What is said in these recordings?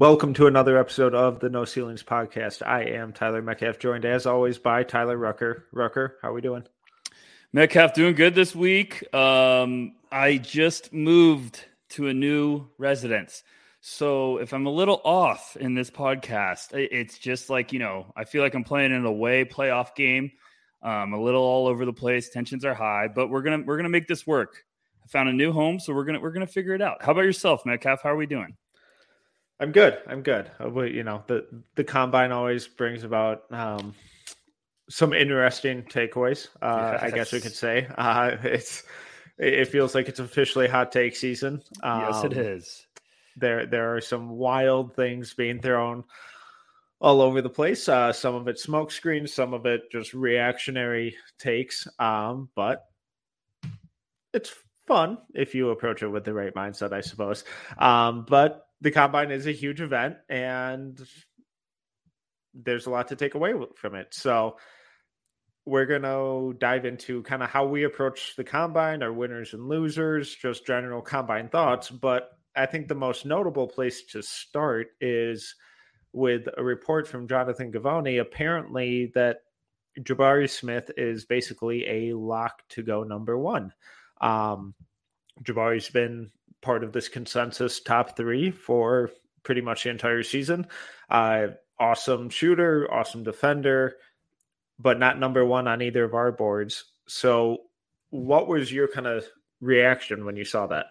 Welcome to another episode of the No Ceilings podcast. I am Tyler Metcalf, joined as always by Tyler Rucker. Rucker, how are we doing? Metcalf doing good this week. Um, I just moved to a new residence. So if I'm a little off in this podcast, it's just like, you know, I feel like I'm playing in a away playoff game. Um, a little all over the place. Tensions are high, but we're gonna we're gonna make this work. I found a new home, so we're gonna we're gonna figure it out. How about yourself, Metcalf? How are we doing? I'm good. I'm good. Uh, you know, the the combine always brings about um, some interesting takeaways. Uh, yes. I guess we could say uh, it's it feels like it's officially hot take season. Um, yes, it um. There there are some wild things being thrown all over the place. Uh, some of it smoke screens, some of it just reactionary takes. Um, but it's fun if you approach it with the right mindset, I suppose. Um, but the combine is a huge event and there's a lot to take away from it. So we're going to dive into kind of how we approach the combine, our winners and losers, just general combine thoughts. But I think the most notable place to start is with a report from Jonathan Givony, apparently that Jabari Smith is basically a lock to go number one. Um, Jabari's been part of this consensus top three for pretty much the entire season. Uh, awesome shooter, awesome defender, but not number one on either of our boards. So, what was your kind of reaction when you saw that?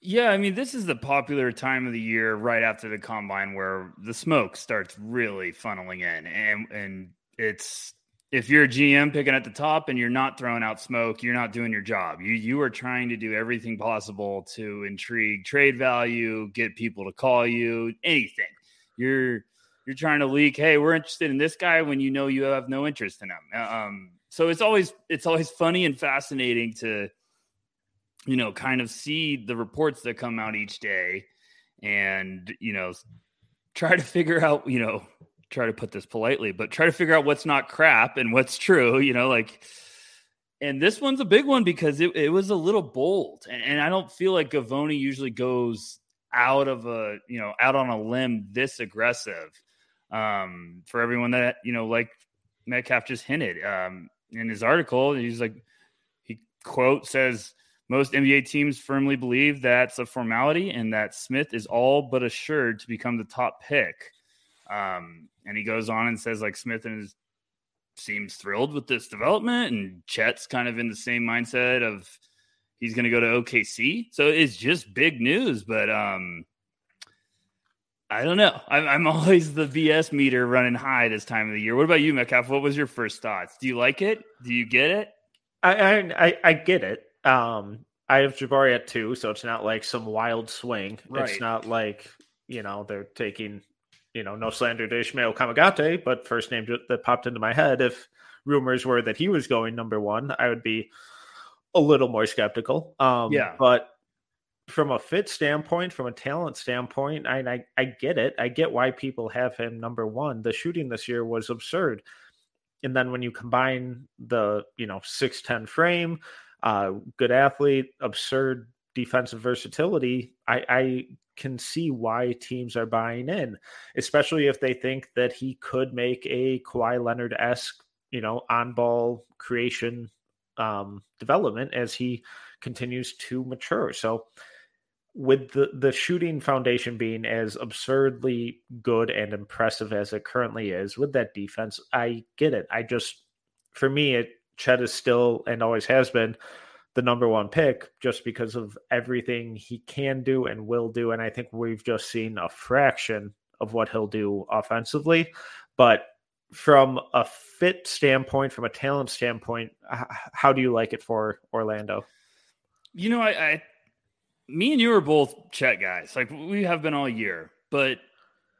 Yeah, I mean, this is the popular time of the year right after the combine where the smoke starts really funneling in, and and it's if you're a GM picking at the top and you're not throwing out smoke, you're not doing your job. You you are trying to do everything possible to intrigue trade value, get people to call you, anything. You're you're trying to leak, hey, we're interested in this guy when you know you have no interest in him. Uh, um, so it's always it's always funny and fascinating to you know kind of see the reports that come out each day and you know try to figure out you know try to put this politely, but try to figure out what's not crap and what's true, you know, like and this one's a big one because it, it was a little bold. And, and I don't feel like Givony usually goes out of a, you know, out on a limb this aggressive. Um, for everyone that, you know, like Metcalf just hinted um, in his article, he's like, he quote says, most NBA teams firmly believe that's a formality and that Smith is all but assured to become the top pick. Um, and he goes on and says like Smith and his seems thrilled with this development, and Chet's kind of in the same mindset of he's going to go to OKC. So it's just big news, but um, I don't know. I'm, I'm, always the BS meter running high this time of the year. What about you, Metcalf? What was your first thoughts? Do you like it? Do you get it? I I, I get it. Um, I have Jabari at two, so it's not like some wild swing. Right. It's not like you know they're taking you know, no slander to Ishmael Kamagate, but first name that popped into my head, if rumors were that he was going number one, I would be a little more skeptical. Um, yeah. But from a fit standpoint, from a talent standpoint, I, I, I get it. I get why people have him number one. The shooting this year was absurd. And then when you combine the, you know, 6'10 frame, uh, good athlete, absurd defensive versatility, I, I can see why teams are buying in, especially if they think that he could make a Kawhi Leonard esque, you know, on ball creation um, development as he continues to mature. So, with the the shooting foundation being as absurdly good and impressive as it currently is, with that defense, I get it. I just, for me, it Chet is still and always has been the number one pick just because of everything he can do and will do. And I think we've just seen a fraction of what he'll do offensively. But from a fit standpoint, from a talent standpoint, how do you like it for Orlando? You know, I, I me and you are both Chet guys. Like we have been all year, but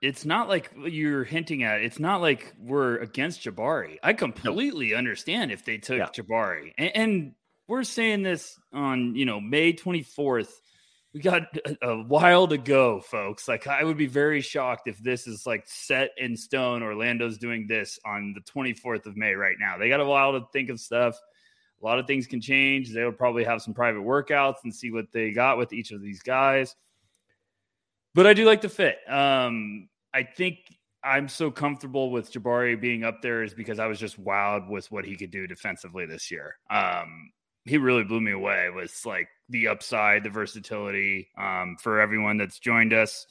it's not like you're hinting at. It's not like we're against Jabari. I completely nope. understand if they took yeah. Jabari, and, and we're saying this on you know May 24th. We got a, a while to go, folks. Like I would be very shocked if this is like set in stone. Orlando's doing this on the 24th of May right now. They got a while to think of stuff. A lot of things can change. They'll probably have some private workouts and see what they got with each of these guys. But I do like the fit. Um, I think I'm so comfortable with Jabari being up there is because I was just wowed with what he could do defensively this year. Um, he really blew me away with like the upside, the versatility. Um, for everyone that's joined us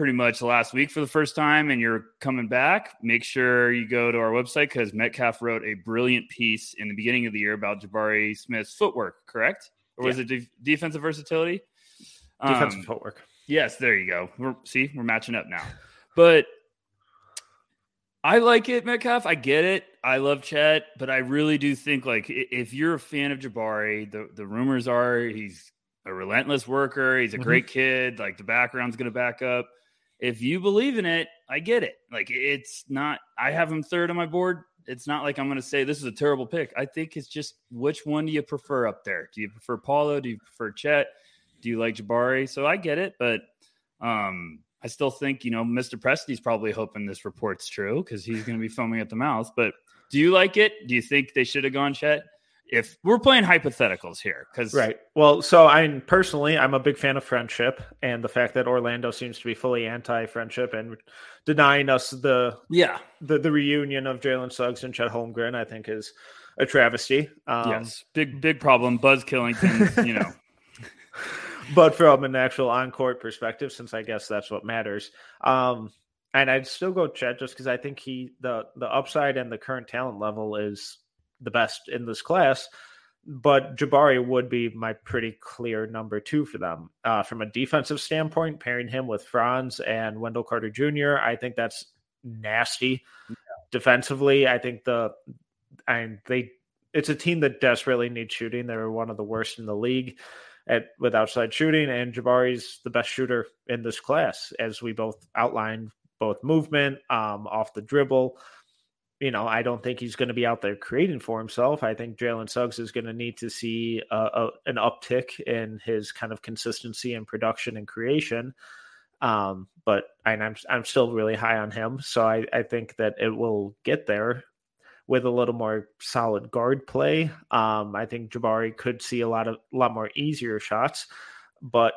pretty much last week for the first time and you're coming back, make sure you go to our website because Metcalf wrote a brilliant piece in the beginning of the year about Jabari Smith's footwork, correct? Or was yeah. it de- defensive versatility? Defensive um, footwork. Yes, there you go. We're, see, we're matching up now. But I like it, Metcalf. I get it. I love Chet, but I really do think like if you're a fan of Jabari, the, the rumors are he's a relentless worker. He's a mm-hmm. great kid. Like the background's going to back up. If you believe in it, I get it. Like it's not. I have him third on my board. It's not like I'm going to say this is a terrible pick. I think it's just which one do you prefer up there? Do you prefer Paolo? Do you prefer Chet? Do you like Jabari? So I get it, but um, I still think, you know, Mr. Presti's probably hoping this report's true because he's going to be foaming at the mouth. But do you like it? Do you think they should have gone Chet? If we're playing hypotheticals here, because right. Well, so I personally, I'm a big fan of friendship, and the fact that Orlando seems to be fully anti-friendship and denying us the yeah the the reunion of Jalen Suggs and Chet Holmgren, I think is a travesty. Um, yes, big big problem. Buzz Killington, you know. but from an actual on court perspective, since I guess that's what matters. Um, and I'd still go Chet just because I think he the the upside and the current talent level is the best in this class. But Jabari would be my pretty clear number two for them. Uh, from a defensive standpoint, pairing him with Franz and Wendell Carter Jr., I think that's nasty. Yeah. Defensively, I think the and they it's a team that desperately needs shooting. They're one of the worst in the league at with outside shooting, and Jabari's the best shooter in this class, as we both outlined, both movement, um, off the dribble. You know, I don't think he's going to be out there creating for himself. I think Jalen Suggs is going to need to see a, a, an uptick in his kind of consistency and production and creation. Um, but I'm I'm still really high on him, so I, I think that it will get there with a little more solid guard play. Um, I think Jabari could see a lot of a lot more easier shots, but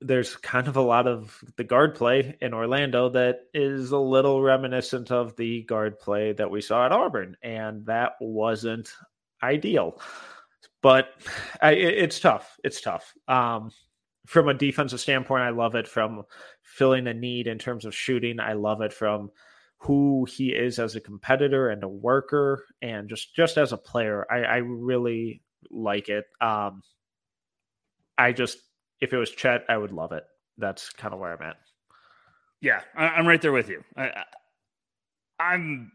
there's kind of a lot of the guard play in Orlando that is a little reminiscent of the guard play that we saw at Auburn, and that wasn't ideal. But I, it's tough. It's tough. Um, from a defensive standpoint, I love it. From filling a need in terms of shooting, I love it. From who he is as a competitor and a worker and just just as a player i, I really like it um i just if it was chet i would love it. That's kind of where i'm at. Yeah I, am right there with you. I, i'm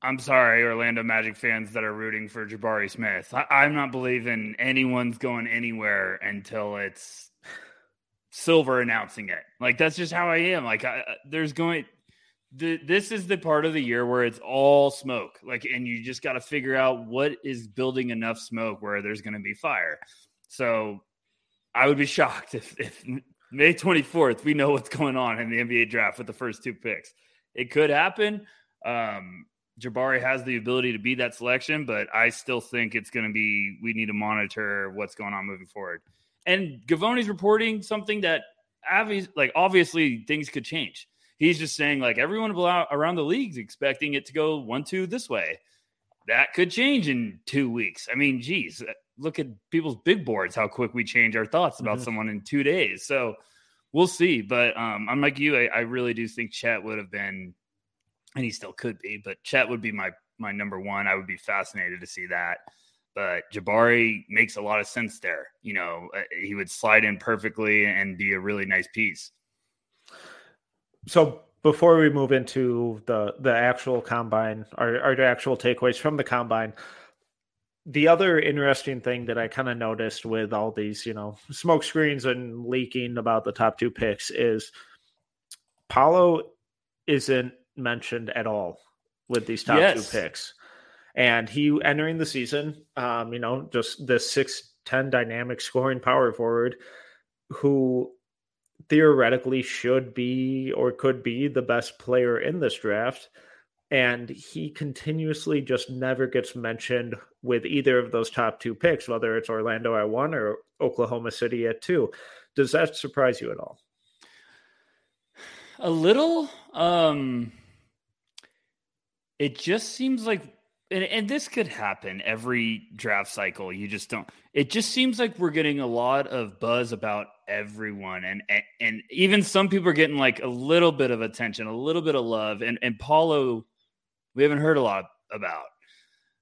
i'm sorry orlando magic fans that are rooting for jabari smith. I, i'm not believing anyone's going anywhere until it's silver announcing it. Like that's just how i am. Like I, there's going the, this is the part of the year where it's all smoke. Like and you just got to figure out what is building enough smoke where there's going to be fire. So i would be shocked if, if may 24th we know what's going on in the nba draft with the first two picks it could happen um, jabari has the ability to be that selection but i still think it's going to be we need to monitor what's going on moving forward and Givony's reporting something that like obviously things could change He's just saying like everyone around the league's expecting it to go one two this way. That could change in two weeks. I mean, geez, look at people's big boards, how quick we change our thoughts about mm-hmm. someone in two days. So we'll see. But um, I'm like you, I, I really do think Chet would have been, and he still could be, but Chet would be my my number one. I would be fascinated to see that. But Jabari makes a lot of sense there. You know, uh, he would slide in perfectly and be a really nice piece so before we move into the the actual combine our, the actual takeaways from the combine the other interesting thing that i kind of noticed with all these you know smoke screens and leaking about the top two picks is Paolo isn't mentioned at all with these top yes. two picks And he entering the season, um, you know, just the six ten dynamic scoring power forward who theoretically should be or could be the best player in this draft. And he continuously just never gets mentioned with either of those top two picks, whether it's Orlando at one or Oklahoma City at two. Does that surprise you at all? A little. Um, it just seems like and, and this could happen every draft cycle. You just don't. It just seems like we're getting a lot of buzz about everyone, and and, and even some people are getting like a little bit of attention, a little bit of love, and and Paolo, we haven't heard a lot about.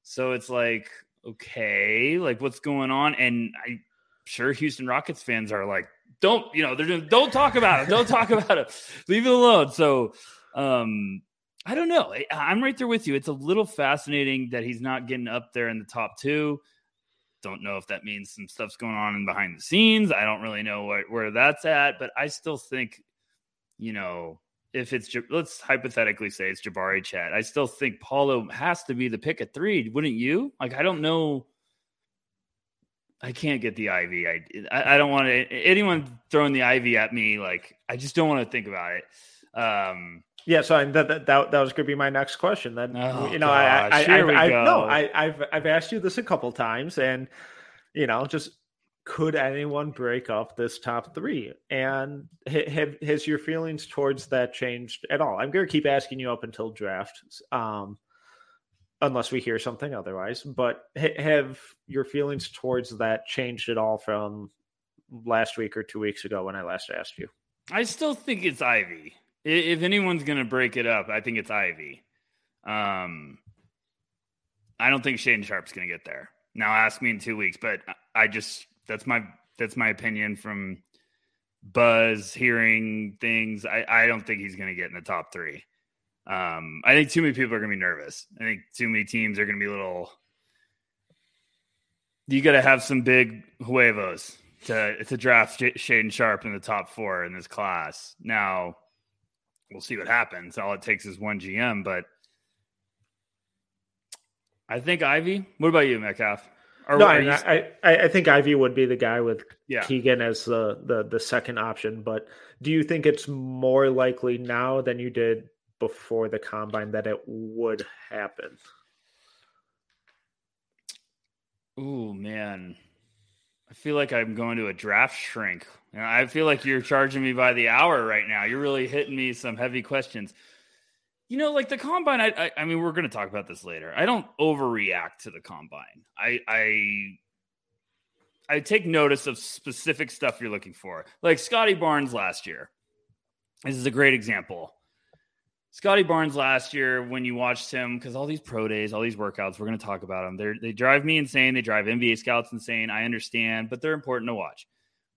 So it's like, okay, like what's going on? And I'm sure Houston Rockets fans are like, don't you know? They're doing, don't talk about it. Don't talk about it. Leave it alone. So um I don't know. I'm right there with you. It's a little fascinating that he's not getting up there in the top two. Don't know if that means some stuff's going on in behind the scenes. I don't really know where, where that's at, but I still think, you know, if it's let's hypothetically say it's Jabari Chet, I still think Paolo has to be the pick at three, wouldn't you? Like, I don't know. I can't get the Ivey. I I, don't want to anyone throwing the Ivey at me. Like, I just don't want to think about it. Um, yeah, so that, that that, that was going to be my next question. Then oh, you know, gosh, I, I, I, I no, I, I've I've asked you this a couple times, and you know, just could anyone break up this top three? And have has your feelings towards that changed at all? I'm going to keep asking you up until draft, um, unless we hear something otherwise. But have your feelings towards that changed at all from last week or two weeks ago when I last asked you? I still think it's Ivey. If anyone's going to break it up, I think it's Ivey. Um, I don't think Shane Sharp's going to get there. Now ask me in two weeks, but I just that's my that's my opinion from buzz hearing things. I, I don't think he's going to get in the top three. Um, I think too many people are going to be nervous. I think too many teams are going to be little. You got to have some big huevos to to draft Shaedon Sharpe in the top four in this class. Now, we'll see what happens. All it takes is one GM, but I think Ivey. What about you, Metcalf? No, I, you... I, I think Ivey would be the guy with yeah. Keegan as the, the the second option. But do you think it's more likely now than you did before the combine that it would happen? Oh man, I feel like I'm going to a draft shrink. I feel like you're charging me by the hour right now. You're really hitting me some heavy questions. You know, like the combine. I, I, I mean, we're going to talk about this later. I don't overreact to the combine. I, I, I take notice of specific stuff you're looking for. Like Scottie Barnes last year. This is a great example. Scottie Barnes last year, when you watched him, because all these pro days, all these workouts, we're going to talk about them. They they drive me insane. They drive NBA scouts insane. I understand, but they're important to watch.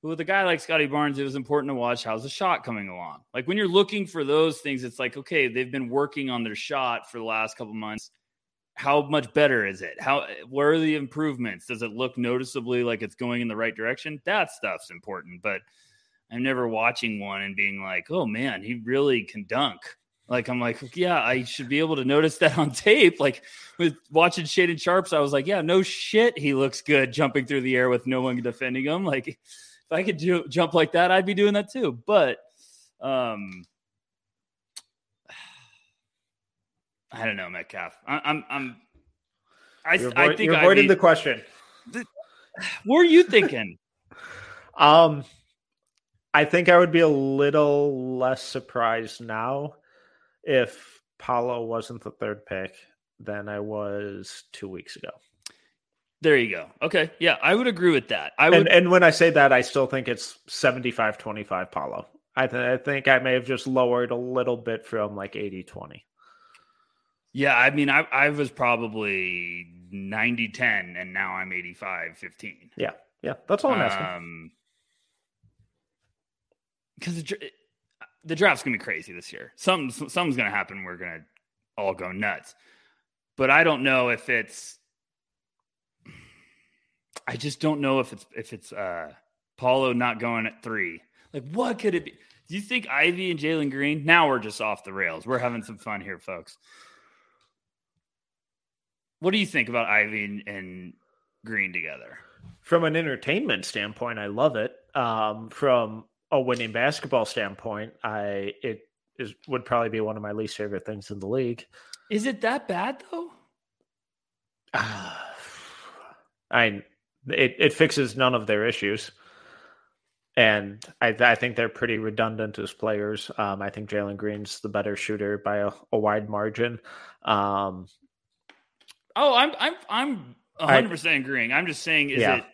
With a guy like Scottie Barnes, it was important to watch how's the shot coming along. Like when you're looking for those things, it's like okay, they've been working on their shot for the last couple months. How much better is it? How where are the improvements? Does it look noticeably like it's going in the right direction? That stuff's important, but I'm never watching one and being like, oh man, he really can dunk like I'm like, yeah, I should be able to notice that on tape. Like with watching Shaedon Sharpes, I was like, yeah, no shit, he looks good jumping through the air with no one defending him. Like I could do, jump like that, I'd be doing that too. But um, I don't know, Metcalf. I, I'm, I'm, I, avoid, I think you're avoiding the question. What are you thinking? um, I think I would be a little less surprised now if Paolo wasn't the third pick than I was two weeks ago. There you go. Okay. Yeah, I would agree with that. I would... and, and when I say that, I still think it's 75 25 Paolo. I, th- I think I may have just lowered a little bit from like 80 20. Yeah, I mean, I, I was probably 90 10, and now I'm 85 15. Yeah. Yeah. That's all I'm asking. Because um, the draft's gonna be crazy this year. Something something's gonna happen. We're gonna all go nuts. But I don't know if it's. I just don't know if it's if it's uh Paolo not going at three. Like, what could it be? Do you think Ivey and Jalen Green? Now we're just off the rails. We're having some fun here, folks. what do you think about Ivey and, and Green together? From an entertainment standpoint, I love it. Um, from a winning basketball standpoint, I it is would probably be one of my least favorite things in the league. Is it that bad though? I it it fixes none of their issues, and I I think they're pretty redundant as players. Um, I think Jalen Green's the better shooter by a, a wide margin. Um, oh, I'm I'm I'm 100 percent agreeing. I'm just saying, is yeah. it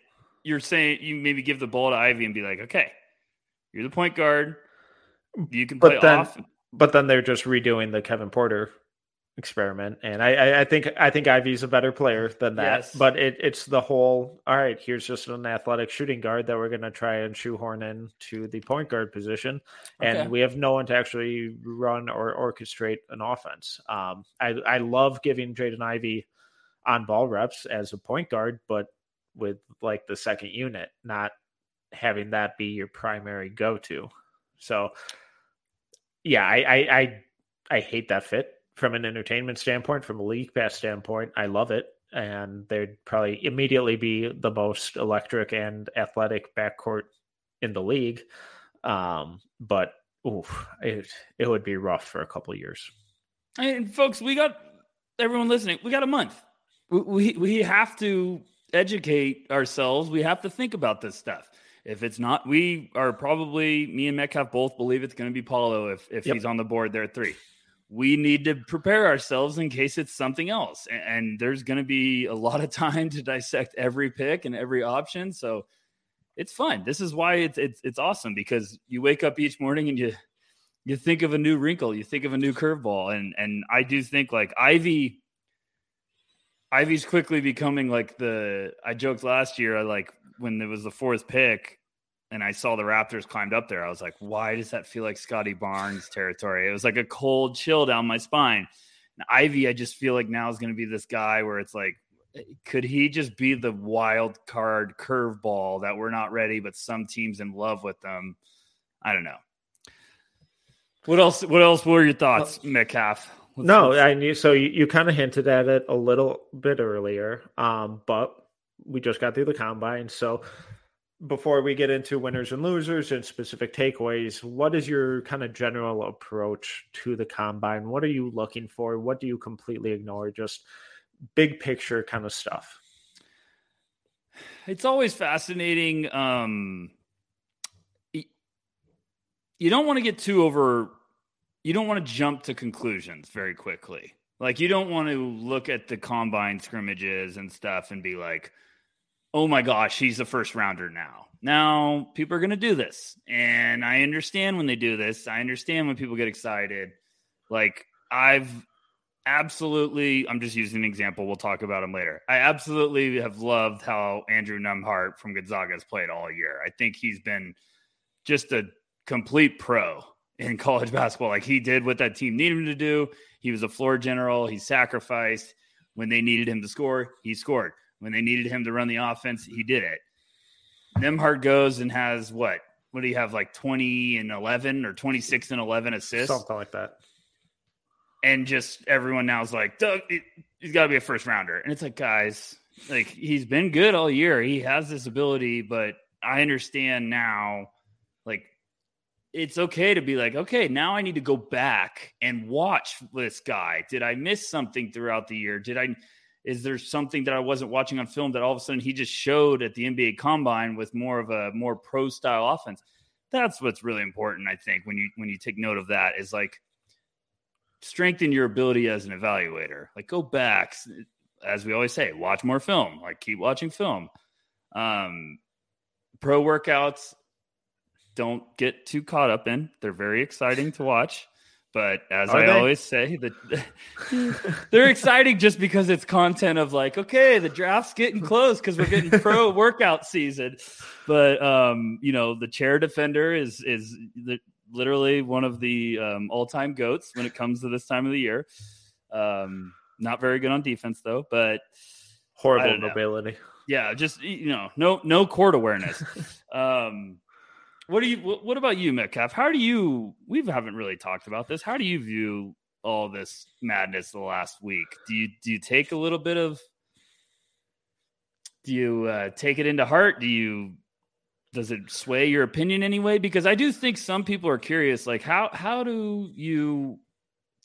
you're saying you maybe give the ball to Ivey and be like, okay, you're the point guard, you can play but then, off. But then they're just redoing the Kevin Porter experiment. And I, I think I think Ivey's a better player than that. Yes. But it, it's the whole all right, here's just an athletic shooting guard that we're gonna try and shoehorn in to the point guard position. And okay. we have no one to actually run or orchestrate an offense. Um, I I love giving Jaden Ivey on ball reps as a point guard, but with like the second unit, not having that be your primary go to. So yeah, I, I I I hate that fit from an entertainment standpoint, from a league pass standpoint, I love it. And they'd probably immediately be the most electric and athletic backcourt in the league. Um, but oof, it it would be rough for a couple years. And folks, we got everyone listening. We got a month. We, we we have to educate ourselves. We have to think about this stuff. If it's not, we are probably me and Metcalf both believe it's going to be Paolo if if yep. he's on the board there at three we need to prepare ourselves in case it's something else. And, there's going to be a lot of time to dissect every pick and every option. So it's fun. This is why it's, it's, it's awesome because you wake up each morning and you, you think of a new wrinkle, you think of a new curveball. And, and I do think like Ivey, Ivey's quickly becoming like the, I joked last year, I like when it was the fourth pick, and I saw the Raptors climbed up there, I was like, why does that feel like Scottie Barnes territory? It was like a cold chill down my spine. And Ivey, I just feel like now is going to be this guy where it's like, could he just be the wild card curveball that we're not ready, but some teams in love with them? I don't know. What else? What else were your thoughts, Metcalf? Let's, no. I knew. So you, you kind of hinted at it a little bit earlier, um, but we just got through the combine, so before we get into winners and losers and specific takeaways, what is your kind of general approach to the combine? What are you looking for? What do you completely ignore? Just big picture kind of stuff. It's always fascinating. Um, you don't want to get too over, you don't want to jump to conclusions very quickly. Like, you don't want to look at the combine scrimmages and stuff and be like, oh my gosh, he's a first rounder now. Now people are going to do this. And I understand when they do this. I understand when people get excited. Like I've absolutely, I'm just using an example. We'll talk about him later. I absolutely have loved how Andrew Nembhard from Gonzaga has played all year. I think he's been just a complete pro in college basketball. Like he did what that team needed him to do. He was a floor general. He sacrificed when they needed him to score. He scored. When they needed him to run the offense, he did it. Nembhard goes and has what? What do you have? Like 20 and 11 or 26 and 11 assists? Something like that. And just everyone now is like, Doug, it, he's got to be a first rounder. And it's like, guys, like he's been good all year. He has this ability, but I understand now, like, it's okay to be like, okay, now I need to go back and watch this guy. Did I miss something throughout the year? Did I is there something that I wasn't watching on film that all of a sudden he just showed at the NBA combine with more of a more pro style offense? That's what's really important, I think, when you when you take note of that is like strengthen your ability as an evaluator. Like go back, as we always say, watch more film. Like keep watching film. Um, pro workouts don't get too caught up in. They're very exciting to watch. But as Are I they? always say, that they're exciting just because it's content of like, okay, the draft's getting close because we're getting pro workout season. But um, you know, the chair defender is is the, literally one of the um, all time goats when it comes to this time of the year. Um, not very good on defense though, but horrible mobility. Yeah, just you know, no no court awareness. um, what do you? What about you, Metcalf? How do you? We haven't really talked about this. How do you view all this madness the last week. Do you do you take a little bit of do you uh, take it into heart? Do you does it sway your opinion anyway? Because I do think some people are curious, like how how do you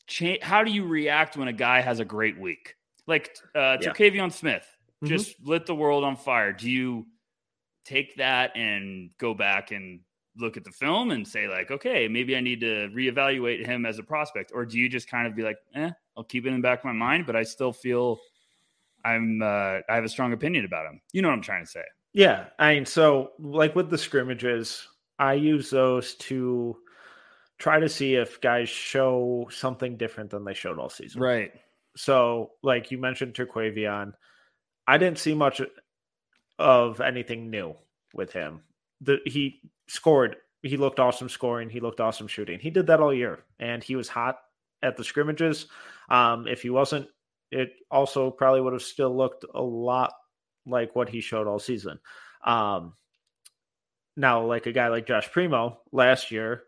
change? How do you react when a guy has a great week? Like uh, yeah. Smith mm-hmm. just lit the world on fire. Do you take that and go back and look at the film and say like, okay, maybe I need to reevaluate him as a prospect, or do you just kind of be like, eh, I'll keep it in the back of my mind, but I still feel I'm uh, I have a strong opinion about him. You know what I'm trying to say? Yeah, I mean, so like with the scrimmages, I use those to try to see if guys show something different than they showed all season. Right. So, like you mentioned, Terquavion, I didn't see much of anything new with him. The he scored. He looked awesome scoring. He looked awesome shooting. He did that all year, and he was hot at the scrimmages. Um, if he wasn't, it also probably would have still looked a lot like what he showed all season. Um, now, like a guy like Josh Primo last year,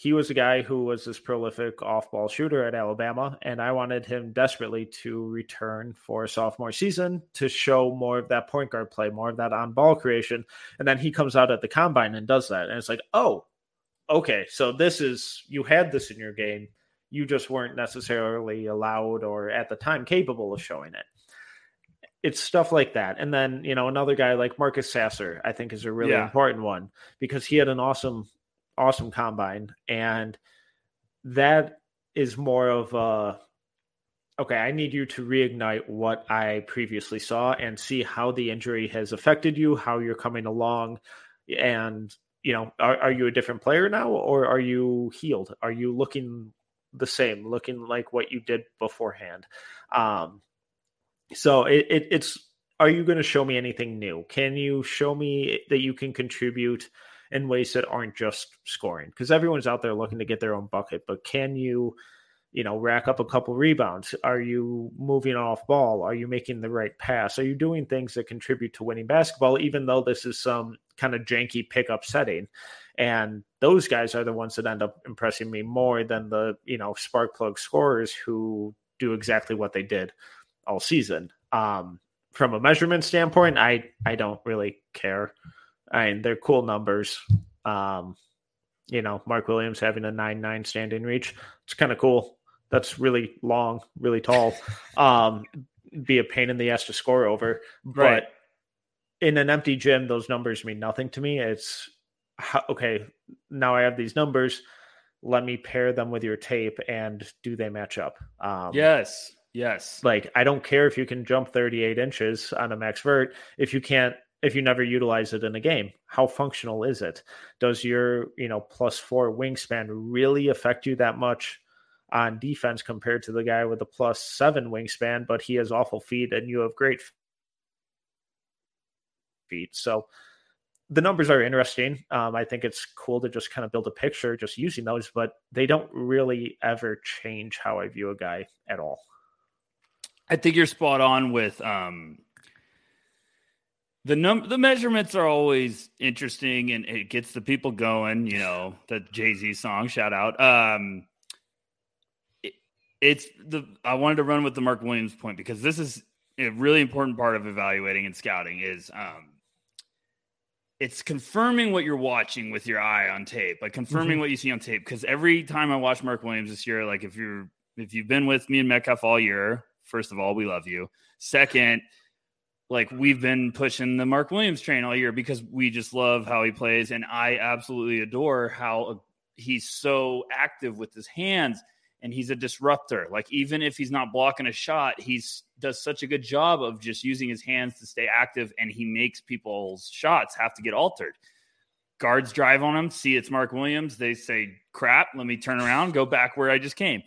he was a guy who was this prolific off ball shooter at Alabama, and I wanted him desperately to return for a sophomore season to show more of that point guard play, more of that on ball creation. And then he comes out at the combine and does that. And it's like, oh, okay, so this is, you had this in your game. You just weren't necessarily allowed or at the time capable of showing it it's stuff like that. And then, you know, another guy like Marcus Sasser, I think is a really yeah. important one because he had an awesome, awesome combine. And that is more of a, okay, I need you to reignite what I previously saw and see how the injury has affected you, how you're coming along. And, you know, are, are you a different player now or are you healed? Are you looking the same, looking like what you did beforehand? Um, so it, it, it's are you going to show me anything new? Can you show me that you can contribute in ways that aren't just scoring? Because everyone's out there looking to get their own bucket, but can you, you know, rack up a couple rebounds? Are you moving off ball? Are you making the right pass? Are you doing things that contribute to winning basketball, even though this is some kind of janky pickup setting? And those guys are the ones that end up impressing me more than the, you know, spark plug scorers who do exactly what they did all season. Um, from a measurement standpoint, I I don't really care. I mean, they're cool numbers. Um, you know, Mark Williams having a nine nine standing reach, it's kind of cool. That's really long, really tall. Um, be a pain in the ass to score over, right. but in an empty gym, those numbers mean nothing to me. It's okay. Now I have these numbers. Let me pair them with your tape, and do they match up? Um, yes, Yes. Like I don't care if you can jump 38 inches on a max vert if you can't if you never utilize it in a game. How functional is it? Does your, you know, plus 4 wingspan really affect you that much on defense compared to the guy with a plus 7 wingspan but he has awful feet and you have great feet. So the numbers are interesting. Um, I think it's cool to just kind of build a picture just using those, but they don't really ever change how I view a guy at all. I think you're spot on with um, the num the measurements are always interesting and it gets the people going. You know that Jay Z song shout out. Um, it, it's the I wanted to run with the Mark Williams point because this is a really important part of evaluating and scouting is um, it's confirming what you're watching with your eye on tape, like confirming mm-hmm. what you see on tape. Because every time I watch Mark Williams this year, like if you're if you've been with me and Metcalf all year, First of all, we love you. Second, like we've been pushing the Mark Williams train all year because we just love how he plays. And I absolutely adore how uh, he's so active with his hands and he's a disruptor. Like even if he's not blocking a shot, he's does such a good job of just using his hands to stay active and he makes people's shots have to get altered. Guards drive on him, see it's Mark Williams, they say, "Crap, let me turn around, go back where I just came."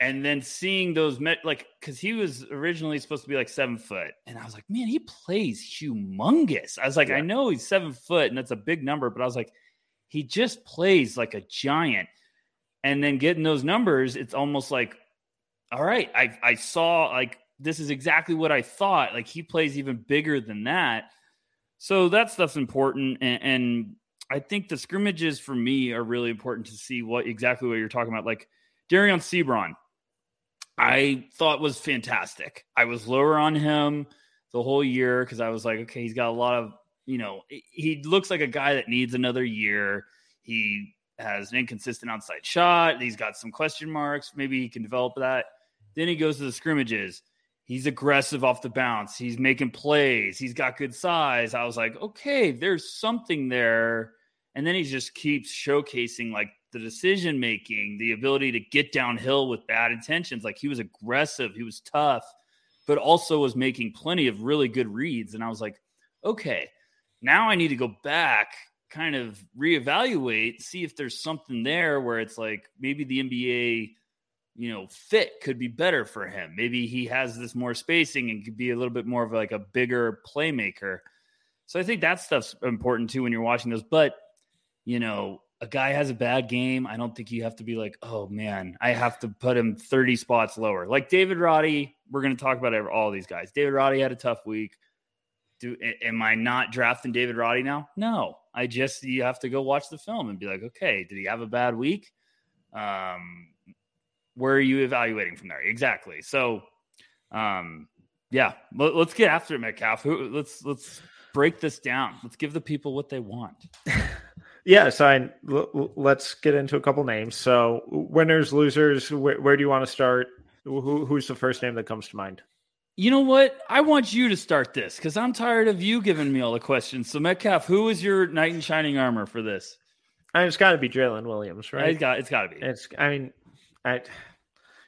And then seeing those met like because he was originally supposed to be like seven foot. And i was like man he plays humongous. I was like yeah. i know he's seven foot and that's a big number but i was like he just plays like a giant. And then getting those numbers it's almost like all right i i saw like this is exactly what i thought. Like he plays even bigger than that. So that stuff's important. And, and i think the scrimmages for me are really important to see what exactly what you're talking about. Like Dereon Seabron, I thought was fantastic. I was lower on him the whole year because I was like, okay, he's got a lot of, you know, he looks like a guy that needs another year. He has an inconsistent outside shot. He's got some question marks. Maybe he can develop that. Then he goes to the scrimmages. He's aggressive off the bounce. He's making plays. He's got good size. I was like, okay, there's something there. And then he just keeps showcasing like the decision making, the ability to get downhill with bad intentions. Like he was aggressive, he was tough, but also was making plenty of really good reads. And I was like, okay, now I need to go back, kind of reevaluate, see if there's something there where it's like maybe the NBA you know, fit could be better for him. Maybe he has this more spacing and could be a little bit more of like a bigger playmaker. So I think that stuff's important too when you're watching those. But, you know, a guy has a bad game. I don't think you have to be like, oh man, I have to put him 30 spots lower. Like David Roddy, we're going to talk about all these guys. David Roddy had a tough week. Do am I not drafting David Roddy now? No. I just you have to go watch the film and be like, okay, did he have a bad week? Um, where are you evaluating from there? Exactly. So, um, yeah, let, us get after it, Metcalf. Let's let's break this down. Let's give the people what they want. yeah, so I, l- let's get into a couple names. So, winners, losers. Wh- where do you want to start? Who, who's the first name that comes to mind? You know what? I want you to start this because I'm tired of you giving me all the questions. So, Metcalf, who is your knight in shining armor for this? I mean, it's got to be Jalen Williams, right? It's got it's got to be. It's. I mean, I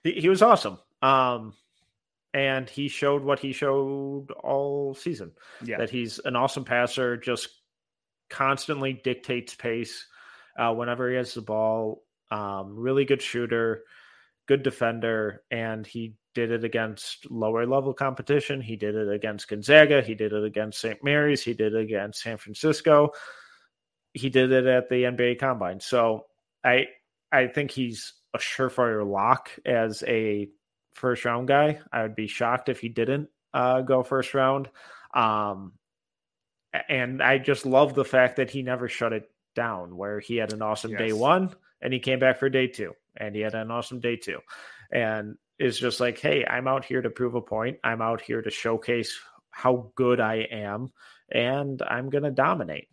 he, he was awesome. Um, and he showed what he showed all season. Yeah. That he's an awesome passer, just constantly dictates pace uh, whenever he has the ball. Um, really good shooter, good defender, and he did it against lower level competition. He did it against Gonzaga. He did it against St. Mary's. He did it against San Francisco. He did it at the NBA Combine. So I I think he's a surefire lock as a first round guy. I would be shocked if he didn't uh, go first round. Um, and I just love the fact that he never shut it down, where he had an awesome yes. day one and he came back for day two and he had an awesome day two. And it's just like, hey, I'm out here to prove a point. I'm out here to showcase how good I am and I'm going to dominate.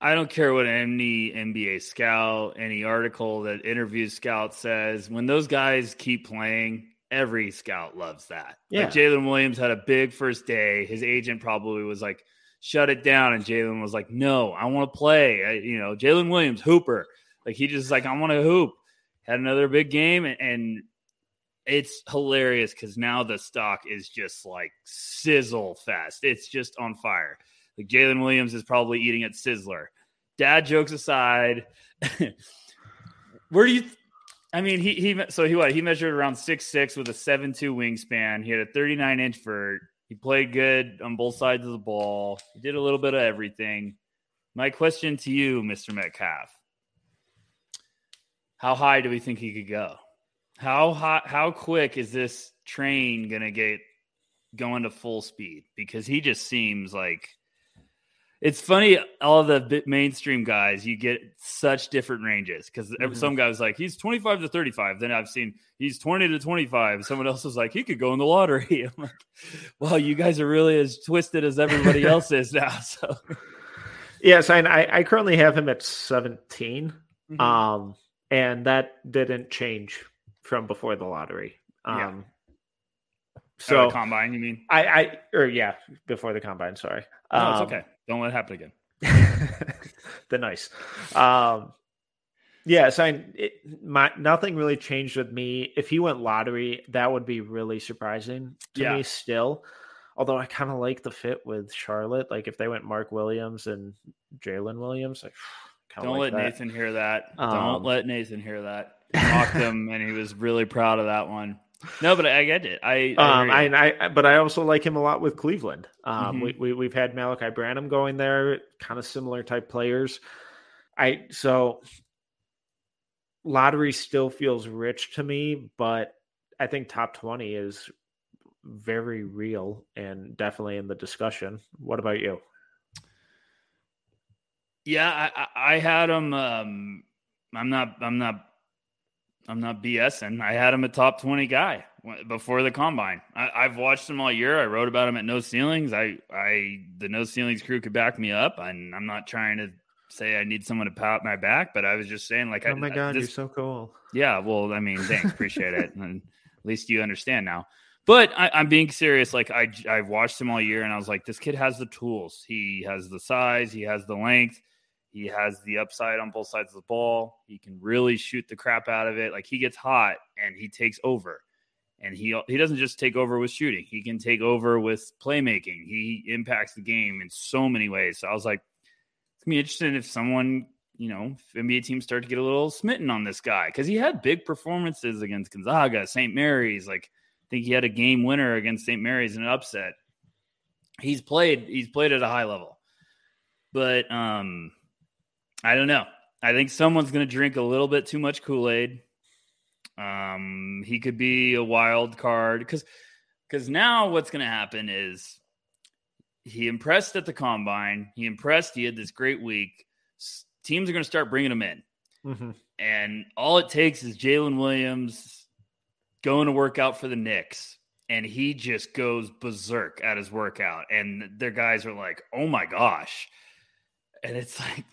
I don't care what any NBA scout, any article that interviews scouts says. When those guys keep playing, every scout loves that. Yeah. Like Jalen Williams had a big first day. His agent probably was like, shut it down. And Jalen was like, no, I want to play. I, you know, Jalen Williams, hooper. Like he just like, I want to hoop. Had another big game. And, and it's hilarious because now the stock is just like sizzle fest. It's just on fire. Like Jalen Williams is probably eating at Sizzler. Dad jokes aside, where do you? I mean, he he so he what he measured around six six with a seven two wingspan. He had a thirty nine inch vert. He played good on both sides of the ball. He did a little bit of everything. My question to you, Mister Metcalf: How high do we think he could go? How hot? How quick is this train gonna get going to full speed? Because he just seems like it's funny, all the mainstream guys, you get such different ranges because mm-hmm. some guys like he's 25 to 35. Then I've seen he's 20 to 25. Someone else is like he could go in the lottery. I'm like, well, you guys are really as twisted as everybody else is now. So, yes, I, I currently have him at 17, mm-hmm. um, and that didn't change from before the lottery. Um, yeah. So combine, you mean? I, I, or yeah, before the combine. Sorry. No, um, it's okay. Don't let it happen again. the nice. Um, yeah, so I, it, my nothing really changed with me. If he went lottery, that would be really surprising to yeah. me still. Although I kind of like the fit with Charlotte. Like if they went Mark Williams and Jalen Williams, like don't like let that. Nathan hear that. Um, Don't let Nathan hear that. He mocked him, and he was really proud of that one. No, but I get it. I, I, um, I, I, but I also like him a lot with Cleveland. Um, mm-hmm. we, we we've had Malaki Branham going there, kind of similar type players. I so lottery still feels rich to me, but I think top twenty is very real and definitely in the discussion. What about you? Yeah, I, I had him. Um, I'm not. I'm not I'm not BSing. I had him a top 20 guy before the combine. I, have watched him all year. I wrote about him at No Ceilings. I, I, the No Ceilings crew could back me up. And I'm not trying to say I need someone to pat my back, but I was just saying, like, oh my I, god, this, you're so cool. Yeah, well, I mean, thanks, appreciate it. And at least you understand now. But I, am being serious. Like I, I've watched him all year, and I was like, this kid has the tools. He has the size. He has the length. He has the upside on both sides of the ball. He can really shoot the crap out of it. Like he gets hot and he takes over. And he he doesn't just take over with shooting. He can take over with playmaking. He impacts the game in so many ways. So I was like, it's gonna be interesting if someone, you know, NBA teams start to get a little smitten on this guy because he had big performances against Gonzaga, St. Mary's. Like I think he had a game winner against St. Mary's in an upset. He's played. He's played at a high level, but um, I don't know. I think someone's going to drink a little bit too much Kool Aid. Um, he could be a wild card because because now what's going to happen is he impressed at the combine. He impressed. He had this great week. Teams are going to start bringing him in, mm-hmm. and all it takes is Jalen Williams going to work out for the Knicks, and he just goes berserk at his workout, and their guys are like, "Oh my gosh!" And it's like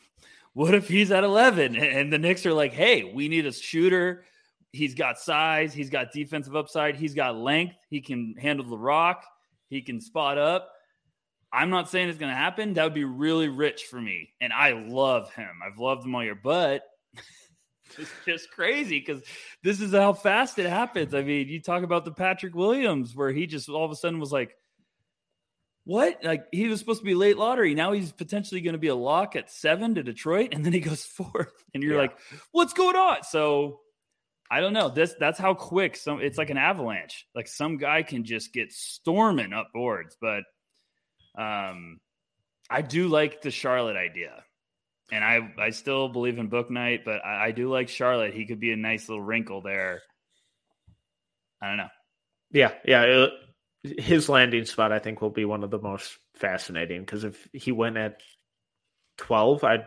what if he's at 11 and the Knicks are like, hey, we need a shooter. He's got size, he's got defensive upside, he's got length, he can handle the rock, he can spot up. I'm not saying it's going to happen. That would be really rich for me. And I love him. I've loved him all year, but it's just crazy because this is how fast it happens. I mean, you talk about the Patrick Williams where he just all of a sudden was like, what? Like he was supposed to be late lottery. Now he's potentially going to be a lock at seven to Detroit, and then he goes fourth, and you're yeah. like, what's going on? So I don't know. This that's how quick some it's like an avalanche. Like some guy can just get storming up boards, but um I do like the Charlotte idea. And I I still believe in book night, but I, I do like Charlotte. He could be a nice little wrinkle there. I don't know. Yeah, yeah his landing spot, I think, will be one of the most fascinating because if he went at twelve, I'd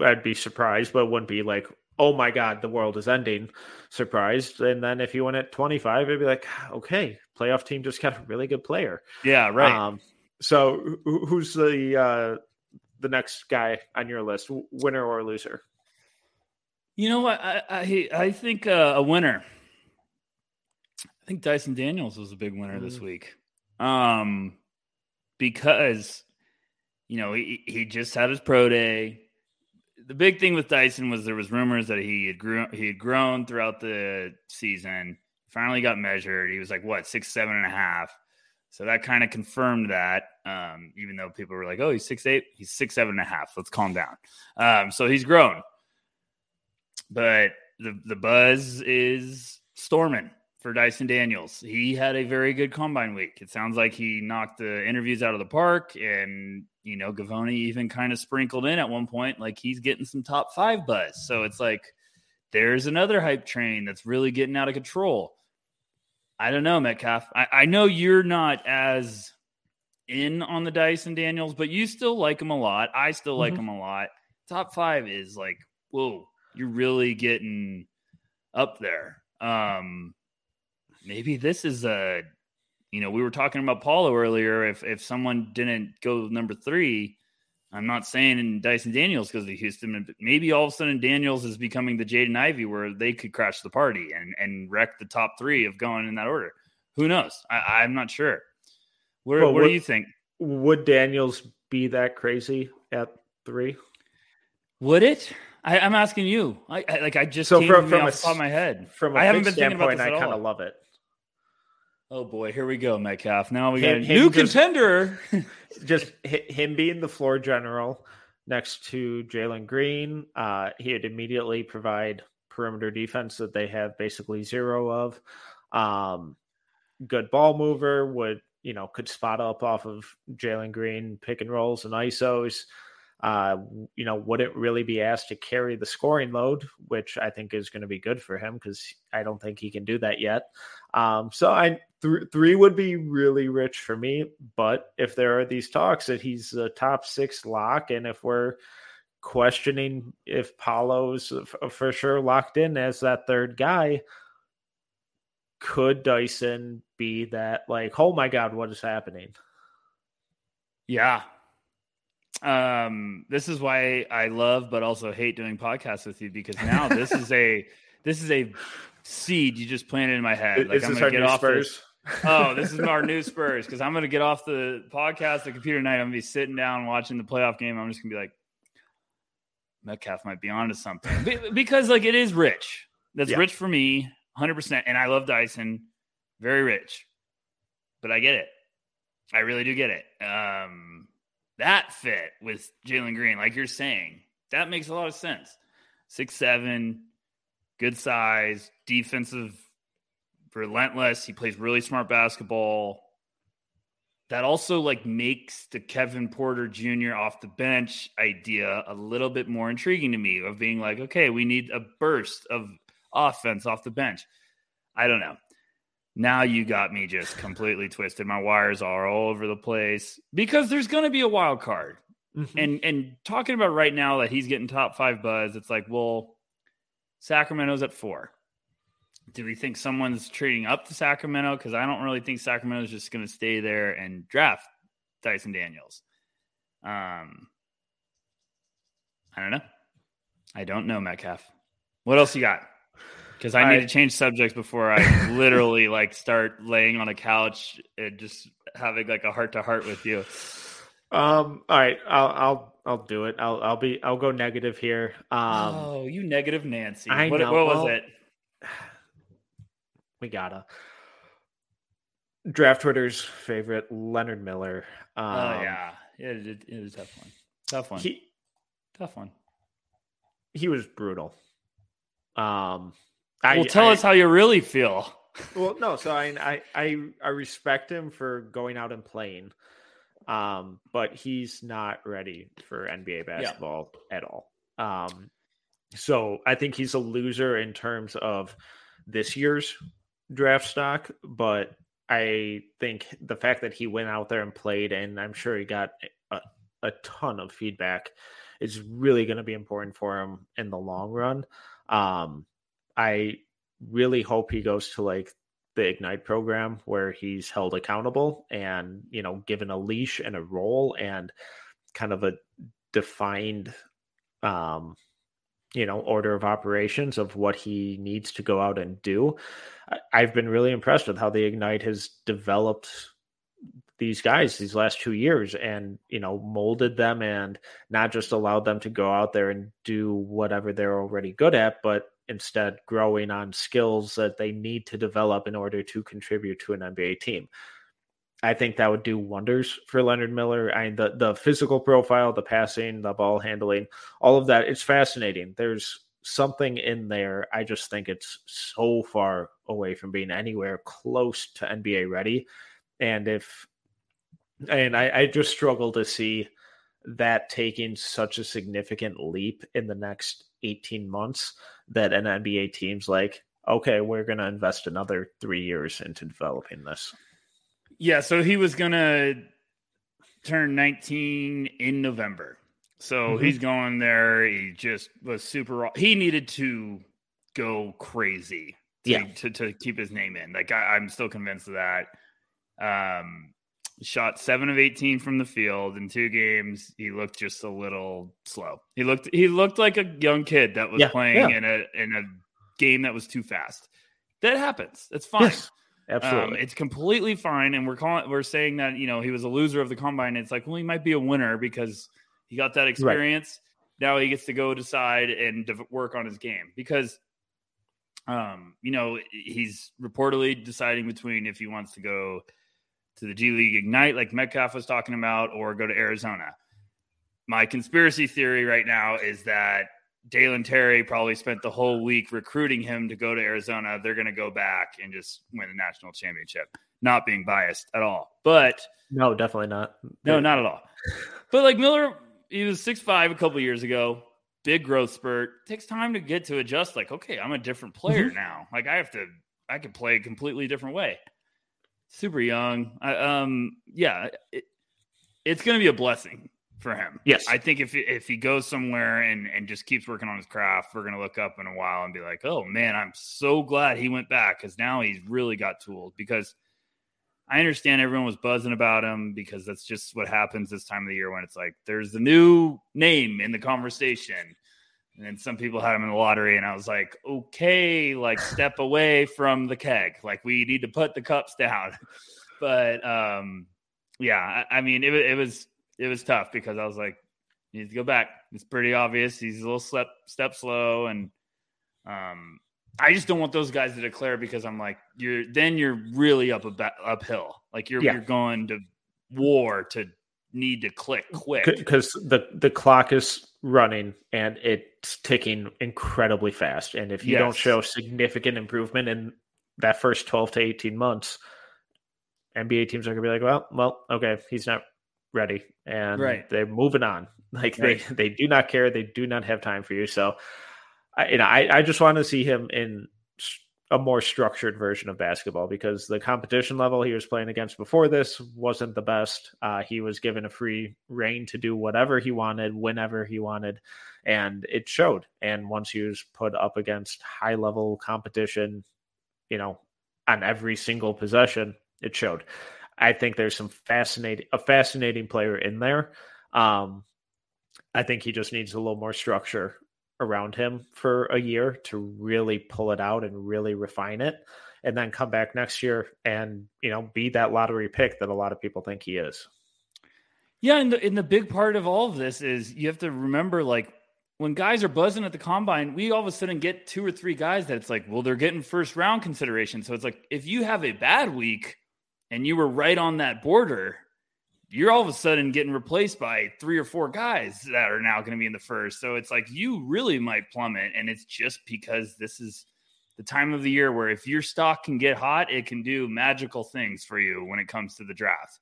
I'd be surprised, but wouldn't be like, oh my god, the world is ending, surprised. And then if he went at twenty five, it'd be like, okay, playoff team just got a really good player. Yeah, right. Um, so who's the uh, the next guy on your list, winner or loser? You know what? I I, I think uh, a winner think Dyson Daniels was a big winner mm. this week. Um, because you know he he just had his pro day. The big thing with Dyson was there was rumors that he had grown he had grown throughout the season. Finally got measured. He was like what six seven and a half. So that kind of confirmed that. Um, even though people were like, "Oh, he's six eight, he's six seven and a half. Let's calm down." Um, so he's grown, but the the buzz is storming for Dyson Daniels. He had a very good combine week. It sounds like he knocked the interviews out of the park, and you know, Givony even kind of sprinkled in at one point, like he's getting some top five buzz. So it's like there's another hype train that's really getting out of control. I don't know, Metcalf. I, I know you're not as in on the Dyson Daniels, but you still like him a lot. I still like mm-hmm. him a lot. Top five is like, whoa, you're really getting up there. Um, maybe this is a you know we were talking about Paolo earlier. If if someone didn't go number three, I'm not saying in Dyson Daniels because of Houston, but maybe all of a sudden Daniels is becoming the Jaden Ivey where they could crash the party and and wreck the top three of going in that order. Who knows? I, am not sure. Where well, what would, do you think? Would Daniels be that crazy at three? Would it? I, am asking you. I, I, like I just so from, from a, top of my head. From a I haven't been thinking about this I kind of love it. Oh boy, here we go, Metcalf. Now we got him, a new just, contender. just him being the floor general next to Jalen Green, uh, he'd immediately provide perimeter defense that they have basically zero of. Um, good ball mover would you know could spot up off of Jalen Green pick and rolls and isos uh, you know, wouldn't really be asked to carry the scoring load, which I think is going to be good for him because I don't think he can do that yet. Um, so I th- three would be really rich for me. But if there are these talks that he's a top six lock, and if we're questioning if Paolo's for sure locked in as that third guy. Could Dyson be that like, oh my god, what is happening? Yeah. Um, this is why I love but also hate doing podcasts with you because now this is a this is a seed you just planted in my head. Like is I'm gonna get off Spurs? This, oh, this is our new Spurs because I'm going to get off the podcast, the computer tonight. I'm going to be sitting down watching the playoff game. I'm just going to be like, Metcalf might be onto something because, like, it is rich. That's yeah. rich for me, 100%. And I love Dyson, very rich. But I get it. I really do get it. Um, that fit with Jalen Green, like you're saying, that makes a lot of sense. Six seven, good size, defensive relentless. He plays really smart basketball. That also like makes the Kevin Porter Jr. off the bench idea a little bit more intriguing to me of being like, okay, we need a burst of offense off the bench. I don't know. Now you got me just completely twisted. My wires are all over the place because there's going to be a wild card. Mm-hmm. And and talking about right now that he's getting top 5 buzz, it's like, well, Sacramento's at 4 do we think someone's trading up to Sacramento? Because I don't really think Sacramento's just going to stay there and draft Dyson Daniels. Um, I don't know. I don't know, Metcalf. What else you got? Because I need to change subjects before I literally like start laying on a couch and just having like a heart to heart with you. Um. All right. I'll. I'll. I'll do it. I'll. I'll be. I'll go negative here. Um. Oh, you negative Nancy. I what, know. What was well, it? we gotta. Draft Twitter's favorite, Leonard Miller. Oh, um, oh yeah, it, it, it was a tough one. Tough one. He, tough one. He was brutal. Um, well, tell I, us how you really feel. Well, no, so I, I I respect him for going out and playing, um, but he's not ready for NBA basketball yeah. at all. Um, so I think he's a loser in terms of this year's draft stock, but I think the fact that he went out there and played, and I'm sure he got a, a ton of feedback, is really going to be important for him in the long run. Um, I really hope he goes to like the Ignite program where he's held accountable and, you know, given a leash and a role and kind of a defined um you know order of operations of what he needs to go out and do. I've been really impressed with how the ignite has developed these guys these last two years and you know molded them and not just allowed them to go out there and do whatever they're already good at but instead growing on skills that they need to develop in order to contribute to an nba team I think that would do wonders for Leonard Miller. I the the physical profile, the passing, the ball handling, all of that. It's fascinating. There's something in there. I just think it's so far away from being anywhere close to NBA ready. And if and I, I just struggle to see that taking such a significant leap in the next 18 months that an NBA team's like, okay, we're going to invest another three years into developing this. Yeah, so he was gonna turn 19 in November. So mm-hmm. he's going there. He just was super. He needed to go crazy to, yeah. to, to keep his name in. Like I, am still convinced of that. Um, shot seven of 18 from the field in two games. He looked just a little slow. He looked he looked like a young kid that was yeah, playing yeah. in a in a game that was too fast. That happens. It's fine. Yes. Absolutely. Um, it's completely fine. And we're calling, we're saying that, you know, he was a loser of the combine. It's like, well, he might be a winner because he got that experience. Right. Now he gets to go decide and work on his game because, um, you know, he's reportedly deciding between if he wants to go to the G League Ignite, like Metcalf was talking about, or go to Arizona. My conspiracy theory right now is that Dalen Terry probably spent the whole week recruiting him to go to Arizona. They're going to go back and just win the national championship. Not being biased at all, but no, definitely not. No, not at all. but like Miller, he was six five a couple years ago. Big growth spurt. Takes time to get to adjust. Like, okay, I'm a different player mm-hmm. now. Like, I have to. I can play a completely different way. Super young. I, um, yeah, it, it's going to be a blessing for him. Yes, I think if if he goes somewhere and and just keeps working on his craft, we're gonna look up in a while and be like, oh man, I'm so glad he went back because now he's really got tools. Because I understand everyone was buzzing about him because that's just what happens this time of the year when it's like there's the new name in the conversation. And then some people had him in the lottery, and I was like, okay, like step away from the keg. Like we need to put the cups down. but um, yeah, I, I mean, it, it was it was tough because I was like, you need to go back. It's pretty obvious. He's a little step step slow, and um, I just don't want those guys to declare because I'm like, you're then you're really up a, uphill. Like you're yeah. you're going to war to need to click quick because the the clock is running and it's ticking incredibly fast. And if you yes. don't show significant improvement in that first 12 to 18 months, NBA teams are gonna be like, well, well, okay, he's not ready, and right. they're moving on. Like right. they they do not care. They do not have time for you. So, I, you know, I I just want to see him in a more structured version of basketball because the competition level he was playing against before this wasn't the best. Uh, he was given a free reign to do whatever he wanted, whenever he wanted, and it showed. And once he was put up against high level competition, you know, on every single possession, it showed. I think there's some fascinating a fascinating player in there. Um, I think he just needs a little more structure around him for a year to really pull it out and really refine it and then come back next year and you know be that lottery pick that a lot of people think he is. Yeah and the, and the big part of all of this is you have to remember like when guys are buzzing at the combine we all of a sudden get two or three guys that it's like well they're getting first round consideration. So it's like if you have a bad week and you were right on that border you're all of a sudden getting replaced by three or four guys that are now going to be in the first. So it's like you really might plummet. And it's just because this is the time of the year where if your stock can get hot, it can do magical things for you when it comes to the draft.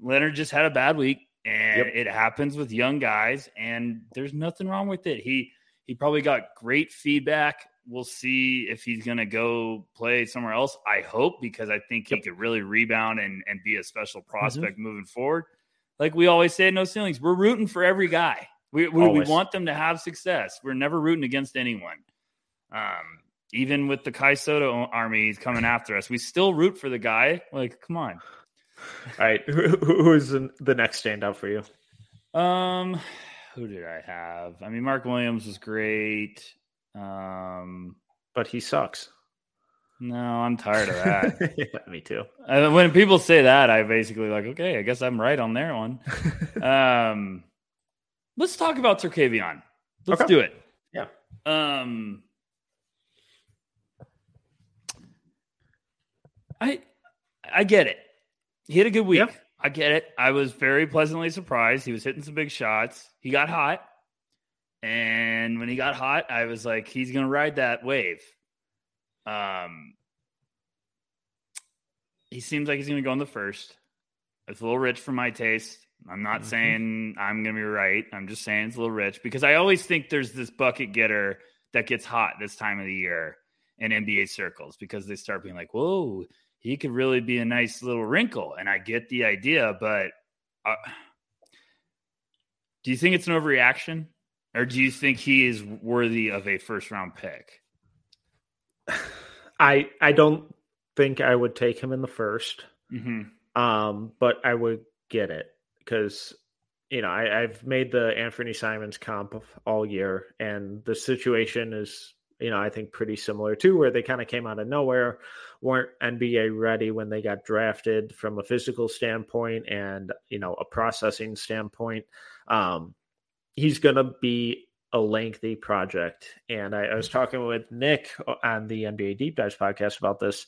Leonard just had a bad week and yep. it happens with young guys and there's nothing wrong with it. He he probably got great feedback we'll see if he's going to go play somewhere else. I hope because I think yep. he could really rebound and, and be a special mm-hmm. prospect mm-hmm. moving forward. Like we always say, no ceilings. We're rooting for every guy. We, we, we, want them to have success. We're never rooting against anyone. Um, even with the Kai Sotto army coming after us, we still root for the guy. Like, come on. All right, who, who is the next standout for you? Um, who did I have? I mean, Mark Williams was great. Um, but he sucks. No, I'm tired of that. yeah, me too. Uh, when people say that, I basically like, okay, I guess I'm right on their one. um, let's talk about Terquavion. Let's okay. do it. Yeah. Um, I I get it. He had a good week. Yep. I get it. I was very pleasantly surprised. He was hitting some big shots. He got hot. And when he got hot, I was like, he's going to ride that wave. Um, he seems like he's going to go in the first. It's a little rich for my taste. I'm not mm-hmm. saying I'm going to be right. I'm just saying it's a little rich because I always think there's this bucket getter that gets hot this time of the year in NBA circles because they start being like, whoa, he could really be a nice little wrinkle. And I get the idea, but uh, do you think it's an overreaction? Or do you think he is worthy of a first round pick? I I don't think I would take him in the 1st mm-hmm. um, but I would get it because you know I, I've made the Anthony Simons comp all year, and the situation is you know I think pretty similar too, where they kind of came out of nowhere, weren't NBA ready when they got drafted from a physical standpoint and you know a processing standpoint. Um, he's going to be a lengthy project. And I, I, was talking with Nick on the NBA Deep Dives podcast about this.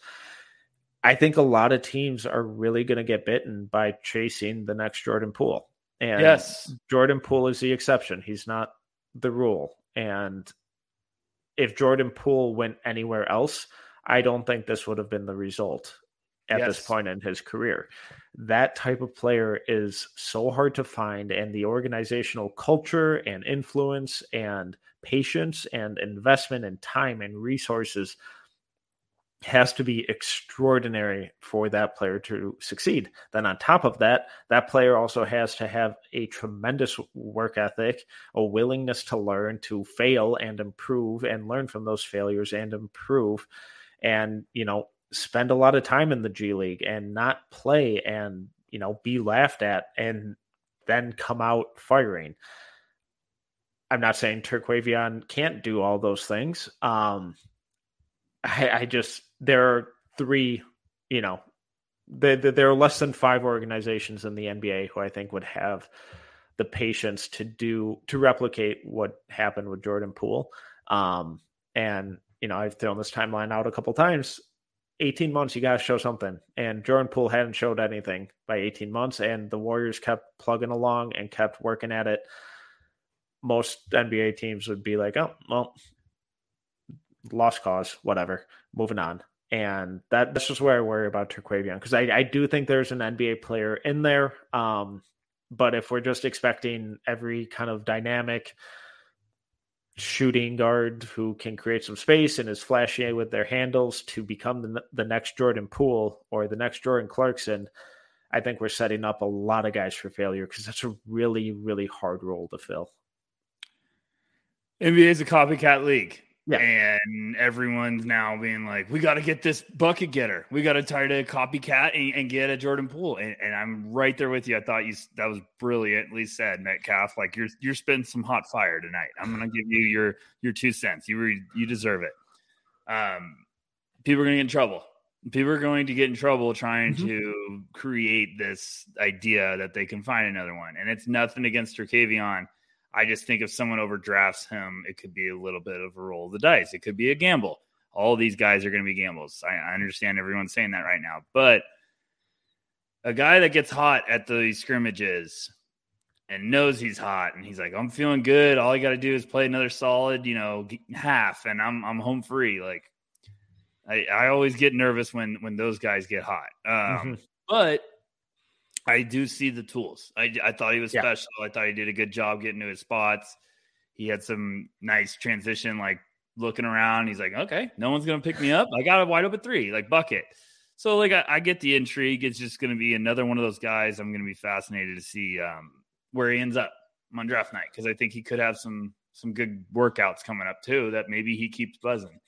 I think a lot of teams are really going to get bitten by chasing the next Jordan Poole. And yes, Jordan Poole is the exception. He's not the rule. And if Jordan Poole went anywhere else, I don't think this would have been the result at yes. this point in his career. That type of player is so hard to find, and the organizational culture and influence and patience and investment and time and resources has to be extraordinary for that player to succeed. Then, on top of that, that player also has to have a tremendous work ethic, a willingness to learn, to fail and improve, and learn from those failures and improve. And, you know, spend a lot of time in the G League and not play and, you know, be laughed at and then come out firing. I'm not saying Terquavion can't do all those things. Um, I, I just there are three, you know, there, there are less than five organizations in the NBA who I think would have the patience to do to replicate what happened with Jordan Poole. Um, and you know, I've thrown this timeline out a couple times. 18 months, you got to show something. And Jordan Poole hadn't showed anything by 18 months, and the Warriors kept plugging along and kept working at it. Most NBA teams would be like, oh, well, lost cause, whatever, moving on. And that, this is where I worry about Terquavion because I, I do think there's an NBA player in there. Um, but if we're just expecting every kind of dynamic shooting guard who can create some space and is flashy with their handles to become the, the next Jordan Poole or the next Jordan Clarkson, I think we're setting up a lot of guys for failure because that's a really, really hard role to fill. NBA is a copycat league. Yeah. And everyone's now being like, we got to get this bucket getter. We got to try to copycat and, and, get a Jordan Poole. And, and, I'm right there with you. I thought you that was brilliantly said, Metcalf. Like you're you're spitting some hot fire tonight. I'm gonna give you your your two cents. You re, you deserve it. Um, people are gonna get in trouble. People are going to get in trouble trying mm-hmm. to create this idea that they can find another one. And it's nothing against Terquavion I just think if someone overdrafts him, it could be a little bit of a roll of the dice. It could be a gamble. All these guys are going to be gambles. I, I understand everyone's saying that right now, but a guy that gets hot at the scrimmages and knows he's hot and he's like, I'm feeling good. All you got to do is play another solid, you know, half, and I'm I'm home free. Like, I, I always get nervous when when those guys get hot. Um, mm-hmm. But I do see the tools. I, I thought he was yeah. special. I thought he did a good job getting to his spots. He had some nice transition, like looking around. He's like, okay, no one's gonna pick me up. I got a wide open three, like bucket. So like I, I get the intrigue. It's just gonna be another one of those guys. I'm gonna be fascinated to see um, where he ends up on draft night because I think he could have some some good workouts coming up too. That maybe he keeps buzzing.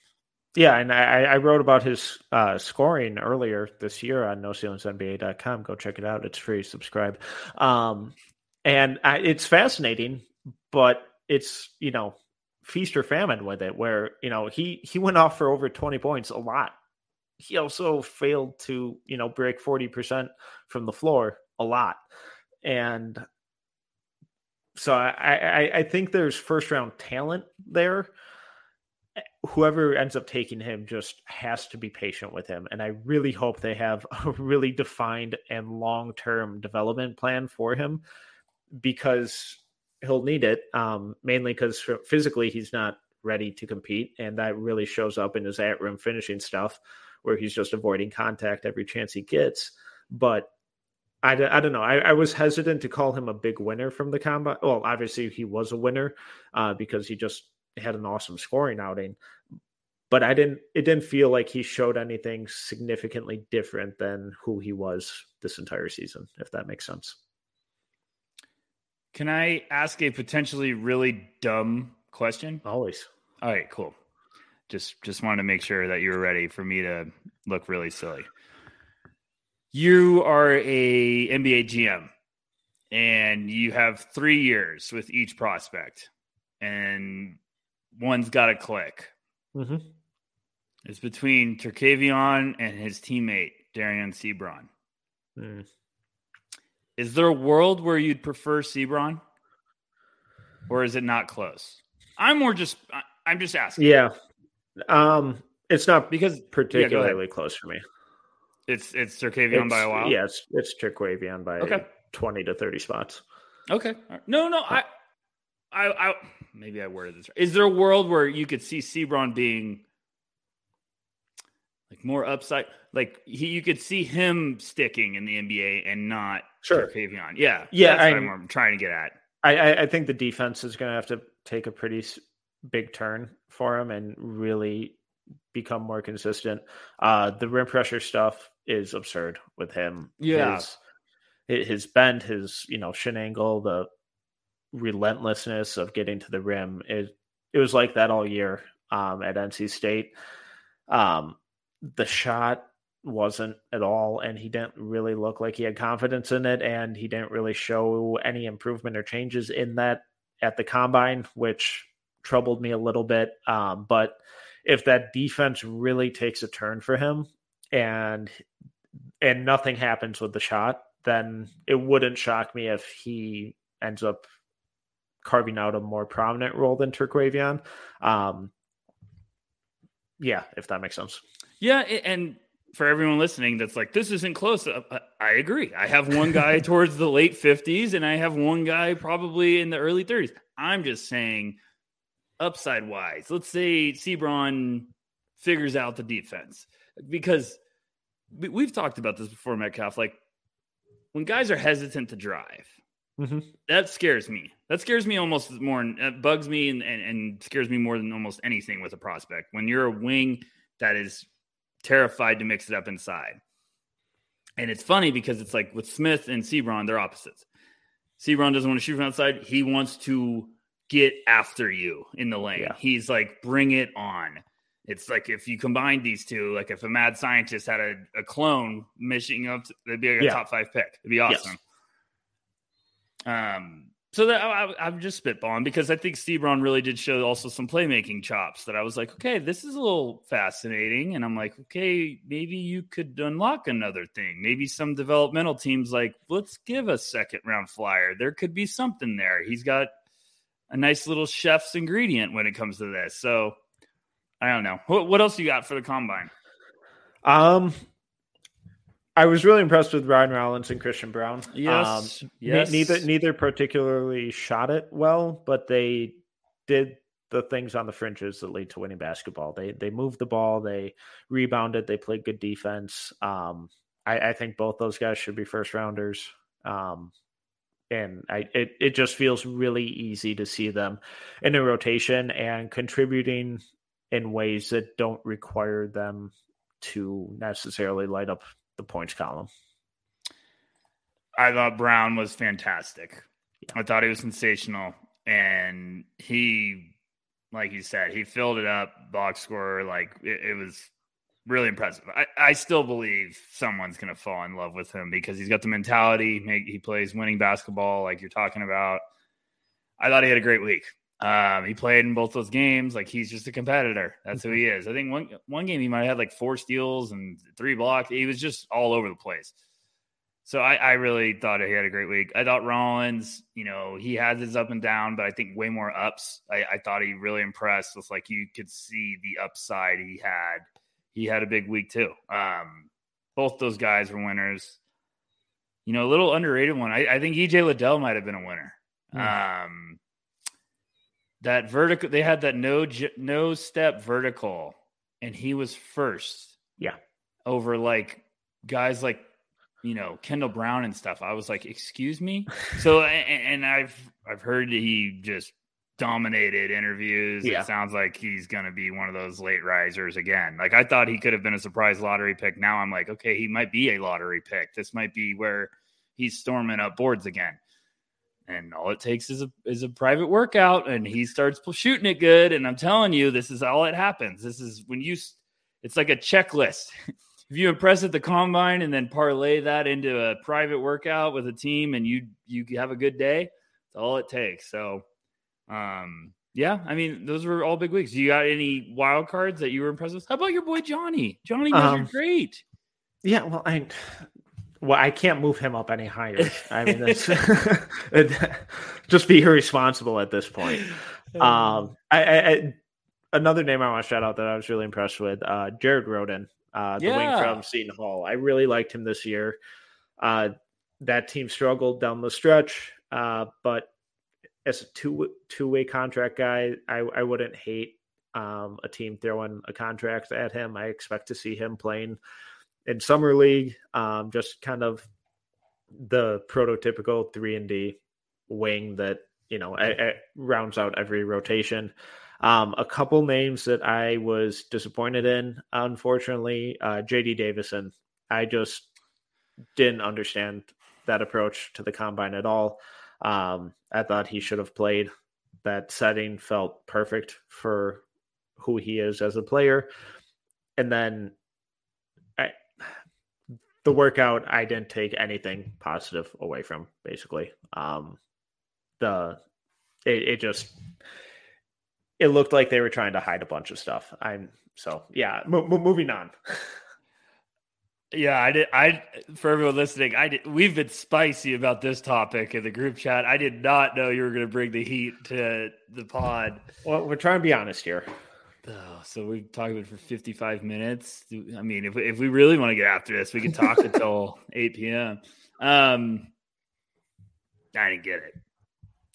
Yeah, and I, I wrote about his uh, scoring earlier this year on NoCeilingsNBA.com. Go check it out. It's free. Subscribe. Um, and I, it's fascinating, but it's you know feast or famine with it. Where you know he he went off for over twenty points a lot. He also failed to you know break forty percent from the floor a lot, and so I, I I think there's first round talent there whoever ends up taking him just has to be patient with him. And I really hope they have a really defined and long term development plan for him because he'll need it, um, mainly because physically he's not ready to compete. And that really shows up in his at room finishing stuff where he's just avoiding contact every chance he gets. But I, I don't know. I, I was hesitant to call him a big winner from the combine. Well, obviously he was a winner uh, because he just had an awesome scoring outing, but I didn't. It didn't feel like he showed anything significantly different than who he was this entire season. If that makes sense. Can I ask a potentially really dumb question? Always. All right, cool. Just just wanted to make sure that you were ready for me to look really silly. You are a NBA GM and you have 3 years with each prospect and one's got to click. Mm-hmm. It's between Terquavion and his teammate Dereon Seabron. Mm. Is there a world where you'd prefer Seabron, or is it not close? I'm more just I'm just asking. Yeah, um, it's not because particularly yeah, close for me. It's it's Terquavion by a while. Yeah, it's it's Terquavion by okay. twenty to thirty spots. Okay. No, no, I I, I maybe I worded this. Right. Is there a world where you could see Seabron being like more upside? Like he, you could see him sticking in the NBA and not Terquavion. Yeah, yeah. I, am trying to get at. I, I think the defense is going to have to take a pretty big turn for him and really become more consistent. Uh, the rim pressure stuff is absurd with him. Yeah. His, his bend, his, you know, shin angle, the relentlessness of getting to the rim. It, it was like that all year um, at NC State. Um, the shot wasn't at all, and he didn't really look like he had confidence in it, and he didn't really show any improvement or changes in that at the combine, which troubled me a little bit. Um, but if that defense really takes a turn for him and and nothing happens with the shot, then it wouldn't shock me if he ends up carving out a more prominent role than Terquavion. Um, yeah, if that makes sense. Yeah, and for everyone listening that's like, this isn't close. Uh, uh, I agree. I have one guy towards the late 50s and I have one guy probably in the early 30s. I'm just saying, upside wise, let's say seabron figures out the defense because we've talked about this before, Metcalf. Like when guys are hesitant to drive, mm-hmm. that scares me. That scares me almost more, it bugs me and, and, and scares me more than almost anything with a prospect. When you're a wing that is terrified to mix it up inside. And it's funny because it's like with Smith and Seabron, they're opposites. Seabron doesn't want to shoot from outside. He wants to get after you in the lane. Yeah. He's like, bring it on. It's like if you combine these two, like if a mad scientist had a, a clone mishing up, they'd be like a yeah. top five pick. It'd be awesome. Yes. Um, so that I, am just spitballing because I think Seabron really did show also some playmaking chops that I was like, okay, this is a little fascinating. And I'm like, okay, maybe you could unlock another thing. Maybe some developmental teams like, let's give a second round flyer. There could be something there. He's got a nice little chef's ingredient when it comes to this. So I don't know. What, what else you got for the combine? Um, I was really impressed with Ryan Rollins and Christian Braun. Yes, um, yes. neither neither particularly shot it well, but they did the things on the fringes that lead to winning basketball. They they moved the ball, they rebounded, they played good defense. Um, I, I, think both those guys should be first rounders. Um, and I it, it just feels really easy to see them in a rotation and contributing in ways that don't require them to necessarily light up the points column. I thought Braun was fantastic. Yeah. I thought he was sensational. And he, like you said, he filled it up, box score. Like it, it was really impressive. I, I still believe someone's going to fall in love with him because he's got the mentality. He plays winning basketball, like you're talking about. I thought he had a great week. Um, he played in both those games. Like he's just a competitor. That's who he mm-hmm. is. I think one one game he might have had like four steals and three blocks. He was just all over the place. So I, I really thought he had a great week. I thought Rollins, you know, he has his up and down, but I think way more ups. I, I thought he really impressed with like you could see the upside he had. He had a big week too. Um, both those guys were winners. You know, a little underrated one. I, I think EJ Liddell might have been a winner. Mm. Um, that vertical they had that no no step vertical and he was first. Yeah. Over like guys like you know kendall brown and stuff. I was like excuse me? So and, and i've i've heard he just dominated interviews. Yeah. it sounds like he's going to be one of those late risers again. Like i thought he could have been a surprise lottery pick. Now i'm like okay he might be a lottery pick. This might be where he's storming up boards again and all it takes is a is a private workout and he starts shooting it good and i'm telling you this is all it happens. This is when you it's like a checklist. If you impress at the combine and then parlay that into a private workout with a team and you you have a good day it's all it takes. So um yeah i mean those were all big weeks. You got any wild cards that you were impressed with? How about your boy johnny? Johnny you um, great. yeah well i well, I can't move him up any higher. I mean, that's just be irresponsible at this point. Um, I, I, I, another name I want to shout out that I was really impressed with, uh, Jared Rhoden, uh, the yeah. wing from Seton Hall. I really liked him this year. Uh, that team struggled down the stretch, uh, but as a two two way contract guy, I, I wouldn't hate um, a team throwing a contract at him. I expect to see him playing in summer league, um, just kind of the prototypical three and D wing that you know a, a rounds out every rotation. Um, a couple names that I was disappointed in, unfortunately, uh, JD Davison. I just didn't understand that approach to the combine at all. Um, I thought he should have played. That setting felt perfect for who he is as a player. And then I, the workout, I didn't take anything positive away from. Basically, um, the it, it just it looked like they were trying to hide a bunch of stuff. I'm so yeah. M- moving on. Yeah, I did. I for everyone listening, I did. We've been spicy about this topic in the group chat. I did not know you were going to bring the heat to the pod. Well, we're trying to be honest here. Oh, so we've talked about it for fifty-five minutes. I mean, if we, if we really want to get after this, we can talk until eight p.m. Um, I didn't get it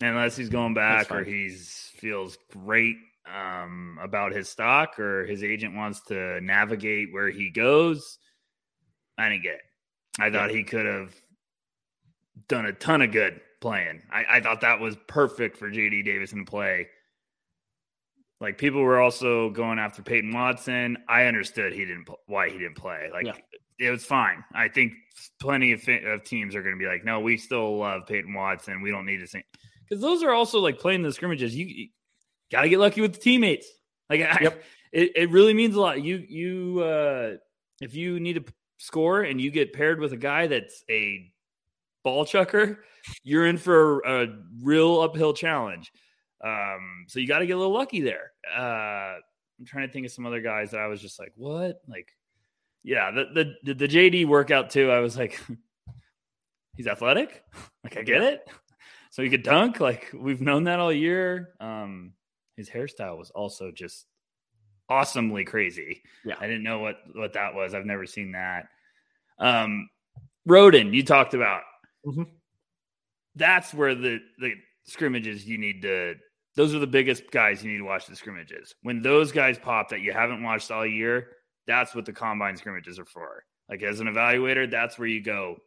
unless he's going back or he's feels great um, about his stock or his agent wants to navigate where he goes I didn't get it. I thought he could have done a ton of good playing. I, I thought that was perfect for JD Davison to play. Like people were also going after Peyton Watson. I understood he didn't why he didn't play. Like yeah. it was fine. I think plenty of, of teams are going to be like, no, we still love Peyton Watson. We don't need to sing because those are also like playing the scrimmages. You, you got to get lucky with the teammates. Like, yep. It, it really means a lot. You you uh, if you need to score and you get paired with a guy that's a ball chucker, you're in for a, a real uphill challenge. Um, so you got to get a little lucky there. Uh, I'm trying to think of some other guys that I was just like, what? Like, yeah, the the the JD workout too. I was like, he's athletic. Like I get it. So he could dunk. Like we've known that all year. Um, his hairstyle was also just awesomely crazy. Yeah. I didn't know what what that was. I've never seen that. Um Rhoden, you talked about. Mm-hmm. That's where the the scrimmages you need to those are the biggest guys you need to watch the scrimmages. When those guys pop that you haven't watched all year, that's what the combine scrimmages are for. Like as an evaluator, that's where you go,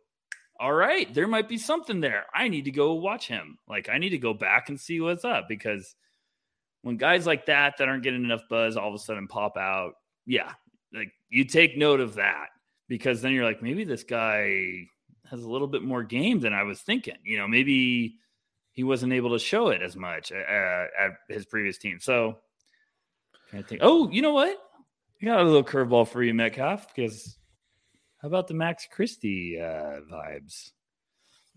all right, there might be something there. I need to go watch him. Like I need to go back and see what's up because when guys like that that aren't getting enough buzz all of a sudden pop out, yeah, like you take note of that because then you're like, maybe this guy has a little bit more game than I was thinking. You know, maybe he wasn't able to show it as much uh, at his previous team. So I think, oh, you know what? I got a little curveball for you, Metcalf, because how about the Max Christie uh, vibes?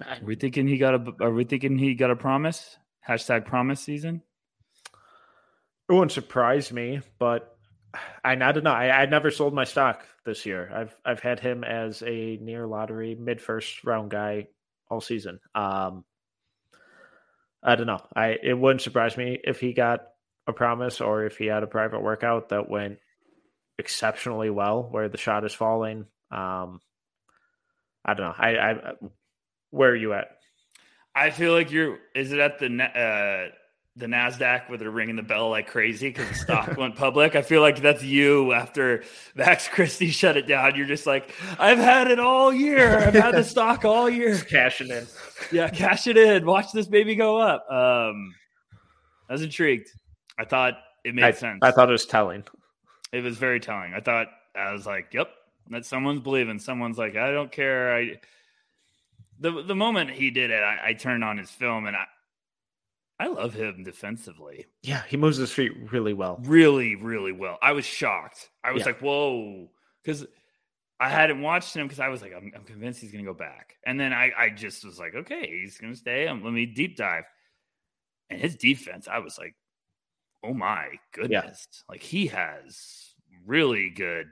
Are we thinking he got a? Are we thinking he got a promise? Hashtag promise season. It wouldn't surprise me, but I, I don't know. I, I never sold my stock this year. I've I've had him as a near lottery mid first round guy all season. Um, I don't know. I it wouldn't surprise me if he got a promise or if he had a private workout that went exceptionally well, where the shot is falling. Um, I don't know. I, I where are you at? I feel like you're. Is it at the uh, the Nasdaq where they're ringing the bell like crazy because the stock went public. I feel like that's you after Max Christie shut it down. You're just like, I've had it all year. I've had the stock all year. Just cashing in. Yeah, cash it in. Watch this baby go up. Um, I was intrigued. I thought it made I, sense. I thought it was telling. It was very telling. I thought I was like, yep, that someone's believing. Someone's like, I don't care. I the the moment he did it, I, I turned on his film and I I love him defensively. Yeah, he moves his feet really well. Really, really well. I was shocked. I was yeah. like, whoa. Because I hadn't watched him because I was like, I'm, I'm, convinced he's going to go back. And then I, I just was like, okay, he's going to stay. Um, let me deep dive. And his defense, I was like, oh my goodness. Yeah. Like he has really good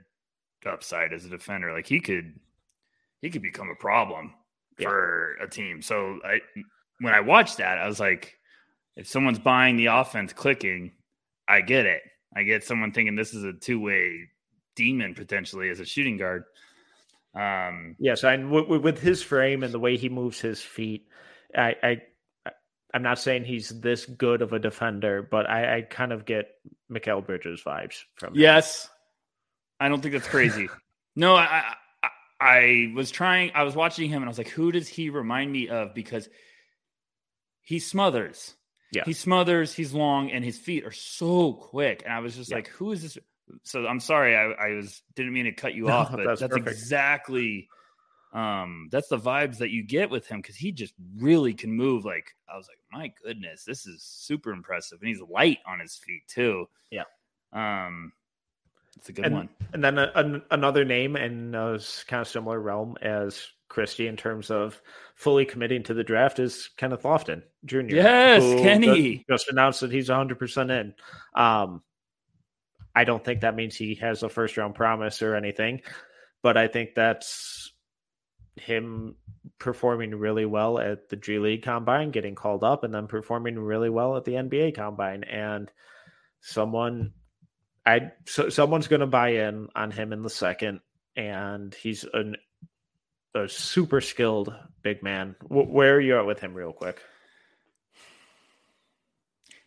upside as a defender. Like he could, he could become a problem yeah. for a team. So I, when I watched that, I was like, if someone's buying the offense clicking, I get it. I get someone thinking this is a two way demon potentially as a shooting guard. Um, yes, and with his frame and the way he moves his feet, I, I I'm not saying he's this good of a defender, but I, I kind of get Mikal Bridges vibes from. Him. Yes, I don't think that's crazy. no, I, I I was trying. I was watching him, and I was like, who does he remind me of? Because he smothers Yeah. He smothers, he's long, and his feet are so quick. And I was just yeah. like, who is this? So I'm sorry, I, I, was didn't mean to cut you off, but that's, that's exactly um that's the vibes that you get with him because he just really can move like i was like my goodness this is super impressive and he's light on his feet too yeah um it's a good and, one and then a, a, another name in a kind of similar realm as Christie in terms of fully committing to the draft is Kenneth Lofton Jr. Yes, Kenny just announced that he's 100% in. Um, I don't think that means he has a first round promise or anything, but I think that's him performing really well at the G League combine, getting called up, and then performing really well at the NBA combine. And someone, I so someone's going to buy in on him in the second, and he's an a super skilled big man. W- where are you at with him, real quick?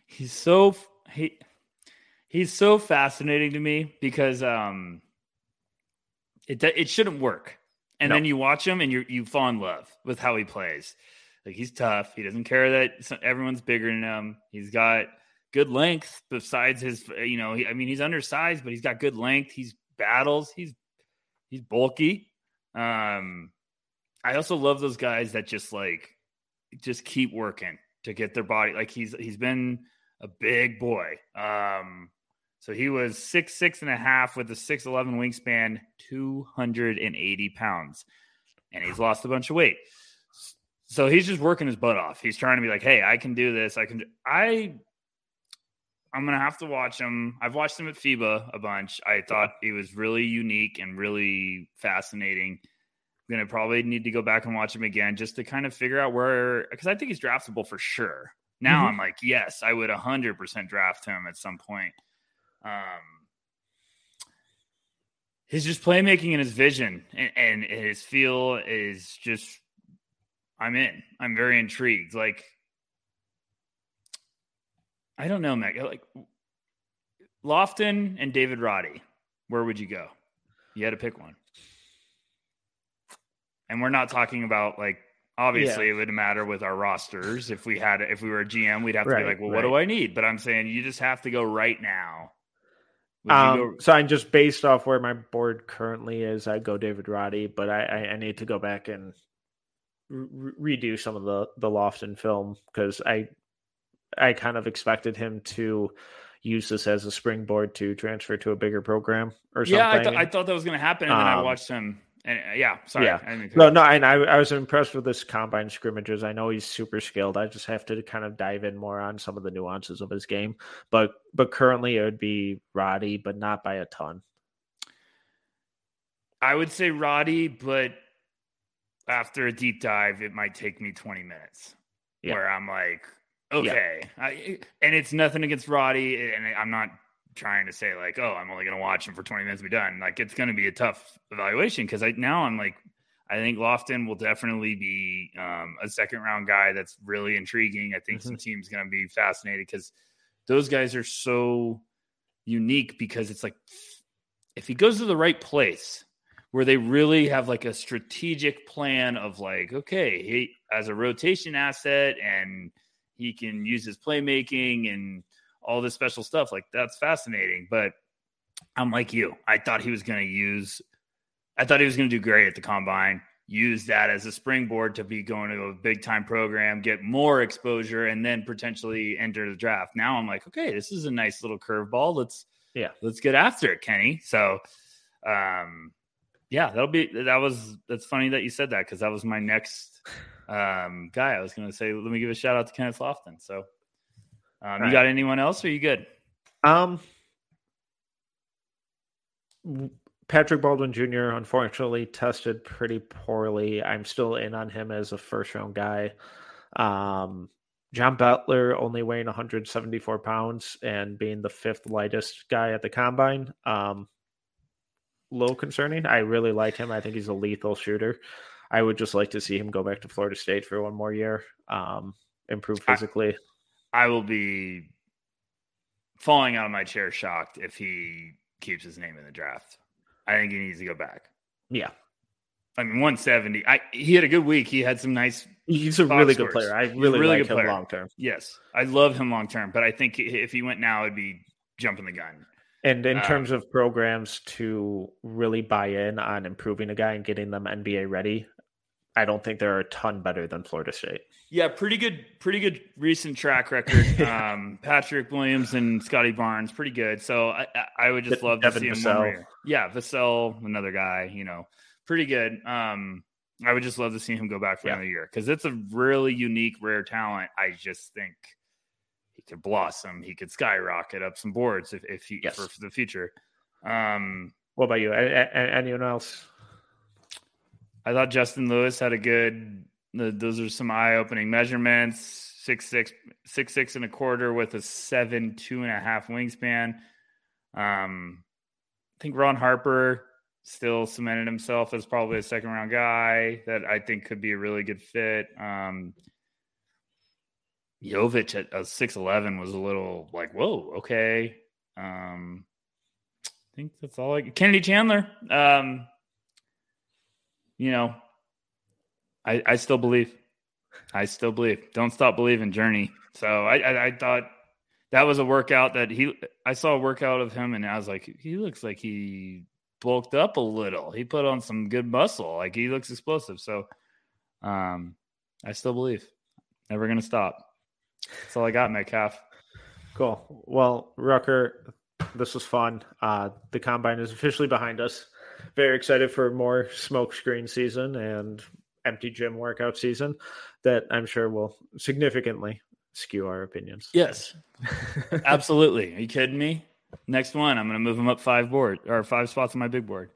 He's so he he's so fascinating to me because um it it shouldn't work, and no. then you watch him and you you fall in love with how he plays. Like he's tough. He doesn't care that everyone's bigger than him. He's got good length besides his you know he, i mean he's undersized but he's got good length he's battles he's he's bulky um I also love those guys that just like just keep working to get their body like he's he's been a big boy. Um so he was six six and a half with a six eleven wingspan, two hundred and eighty pounds, and he's lost a bunch of weight. So he's just working his butt off. He's trying to be like, "Hey, I can do this. I can." Do- I I'm gonna have to watch him. I've watched him at FIBA a bunch. I thought he was really unique and really fascinating going to probably need to go back and watch him again just to kind of figure out where, because I think he's draftable for sure. Now mm-hmm. I'm like, yes, I would 100% draft him at some point. Um, his just playmaking and his vision and, and his feel is just, I'm in. I'm very intrigued. Like, I don't know, Meg. Like, Lofton and David Roddy, where would you go? You had to pick one. And we're not talking about like obviously yeah. it would matter with our rosters. If we had if we were a GM, we'd have to right, be like, well, right. what do I need? But I'm saying you just have to go right now. Um, go- so I'm just based off where my board currently is. I go David Roddy, but I, I, I need to go back and re- redo some of the the Lofton film because I I kind of expected him to use this as a springboard to transfer to a bigger program or something. Yeah, I, th- I thought that was going to happen, and then um, I watched him and uh, yeah, sorry. Yeah. no, no, and I, I was impressed with this combine scrimmages. I know he's super skilled. I just have to kind of dive in more on some of the nuances of his game. But but currently it would be Roddy, but not by a ton. I would say Roddy, but after a deep dive, it might take me 20 minutes yeah. where I'm like, okay. Yeah. I, and it's nothing against Roddy, and I'm not trying to say like, oh, I'm only going to watch him for 20 minutes, be done. Like it's going to be a tough evaluation because I now I'm like, I think Lofton will definitely be um, a second round guy that's really intriguing. I think mm-hmm. some teams going to be fascinated because those guys are so unique because it's like if he goes to the right place where they really have like a strategic plan of like, okay, he as a rotation asset and he can use his playmaking and all this special stuff. Like that's fascinating. But I'm like you. I thought he was going to use, I thought he was going to do great at the combine. Use that as a springboard to be going to a big time program, get more exposure, and then potentially enter the draft. Now I'm like, okay, this is a nice little curveball. Let's yeah, let's get after it, Kenny. So, um, yeah, that'll be that was that's funny that you said that because that was my next um guy. I was going to say, let me give a shout out to Kenneth Lofton. So um, you got anyone else? Or are you good? Um, Patrick Baldwin Jr. unfortunately tested pretty poorly. I'm still in on him as a first round guy. Um, John Butler only weighing 174 pounds and being the fifth lightest guy at the combine. Um, little concerning. I really like him. I think he's a lethal shooter. I would just like to see him go back to Florida State for one more year, um, improve physically. I- I will be falling out of my chair shocked if he keeps his name in the draft. I think he needs to go back. Yeah. I mean, 170. I he had a good week. He had some nice. He's a really good player. I really, really like him long term. Yes, I love him long term. But I think if he went now, it'd be jumping the gun. And in um, terms of programs to really buy in on improving a guy and getting them NBA ready, I don't think they're a ton better than Florida State. Yeah, pretty good, pretty good recent track record. um, Patrick Williams and Scottie Barnes, pretty good. So I, I would just love Devin to see him. More yeah, Vassell, another guy, you know, pretty good. Um, I would just love to see him go back for yeah. another year because it's a really unique, rare talent. I just think he could blossom. He could skyrocket up some boards if, if he yes. for, for, the future. Um, what about you? Anyone else? I thought Justin Lewis had a good. Those are some eye-opening measurements. Six six six six and a quarter with a seven two and a half wingspan. Um, I think Ron Harper still cemented himself as probably a second round guy that I think could be a really good fit. Um, Jovic at a six eleven was a little like whoa okay. Um, I think that's all. I Kennedy Chandler. Um, you know, I I still believe. I still believe. Don't stop believing, Journey. So I, I, I thought that was a workout that he. I saw a workout of him, and I was like, he looks like he bulked up a little. He put on some good muscle. Like he looks explosive. So, um, I still believe. Never gonna stop. That's all I got, Metcalf. Cool. Well, Rucker, this was fun. Uh, the combine is officially behind us very excited for more smokescreen season and empty gym workout season that I'm sure will significantly skew our opinions. Yes, absolutely. Are you kidding me? Next one, I'm going to move them up five board or five spots on my big board.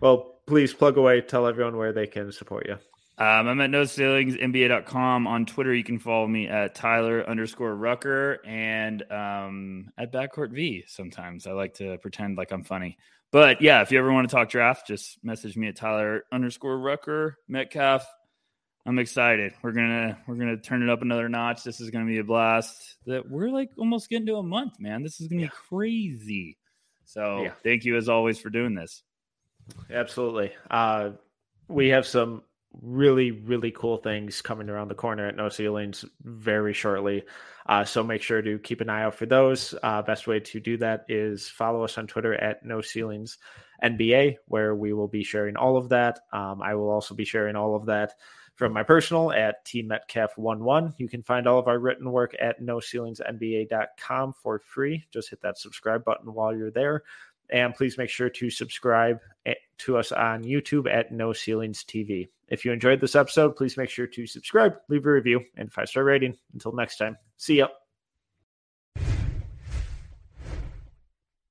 Well, please plug away. Tell everyone where they can support you. Um, I'm at no ceilings NBA.com. On Twitter, you can follow me at Tyler underscore Rucker and um, at Backcourt V. Sometimes I like to pretend like I'm funny. But yeah, if you ever want to talk draft, just message me at Tyler underscore Rucker Metcalf. I'm excited. We're gonna we're gonna turn it up another notch. This is gonna be a blast. That we're like almost getting to a month, man. This is gonna yeah. be crazy. So yeah. thank you as always for doing this. Absolutely. Uh, we have some really really cool things coming around the corner at No Ceilings very shortly. Uh, so make sure to keep an eye out for those. Uh, best way to do that is follow us on Twitter at No Ceilings NBA, where we will be sharing all of that. Um, I will also be sharing all of that from my personal at tmetcalf11. You can find all of our written work at no ceilings noceilingsnba.com for free. Just hit that subscribe button while you're there. And please make sure to subscribe eh, to us on YouTube at No Ceilings TV. If you enjoyed this episode, please make sure to subscribe, leave a review, and five star rating. Until next time, see ya.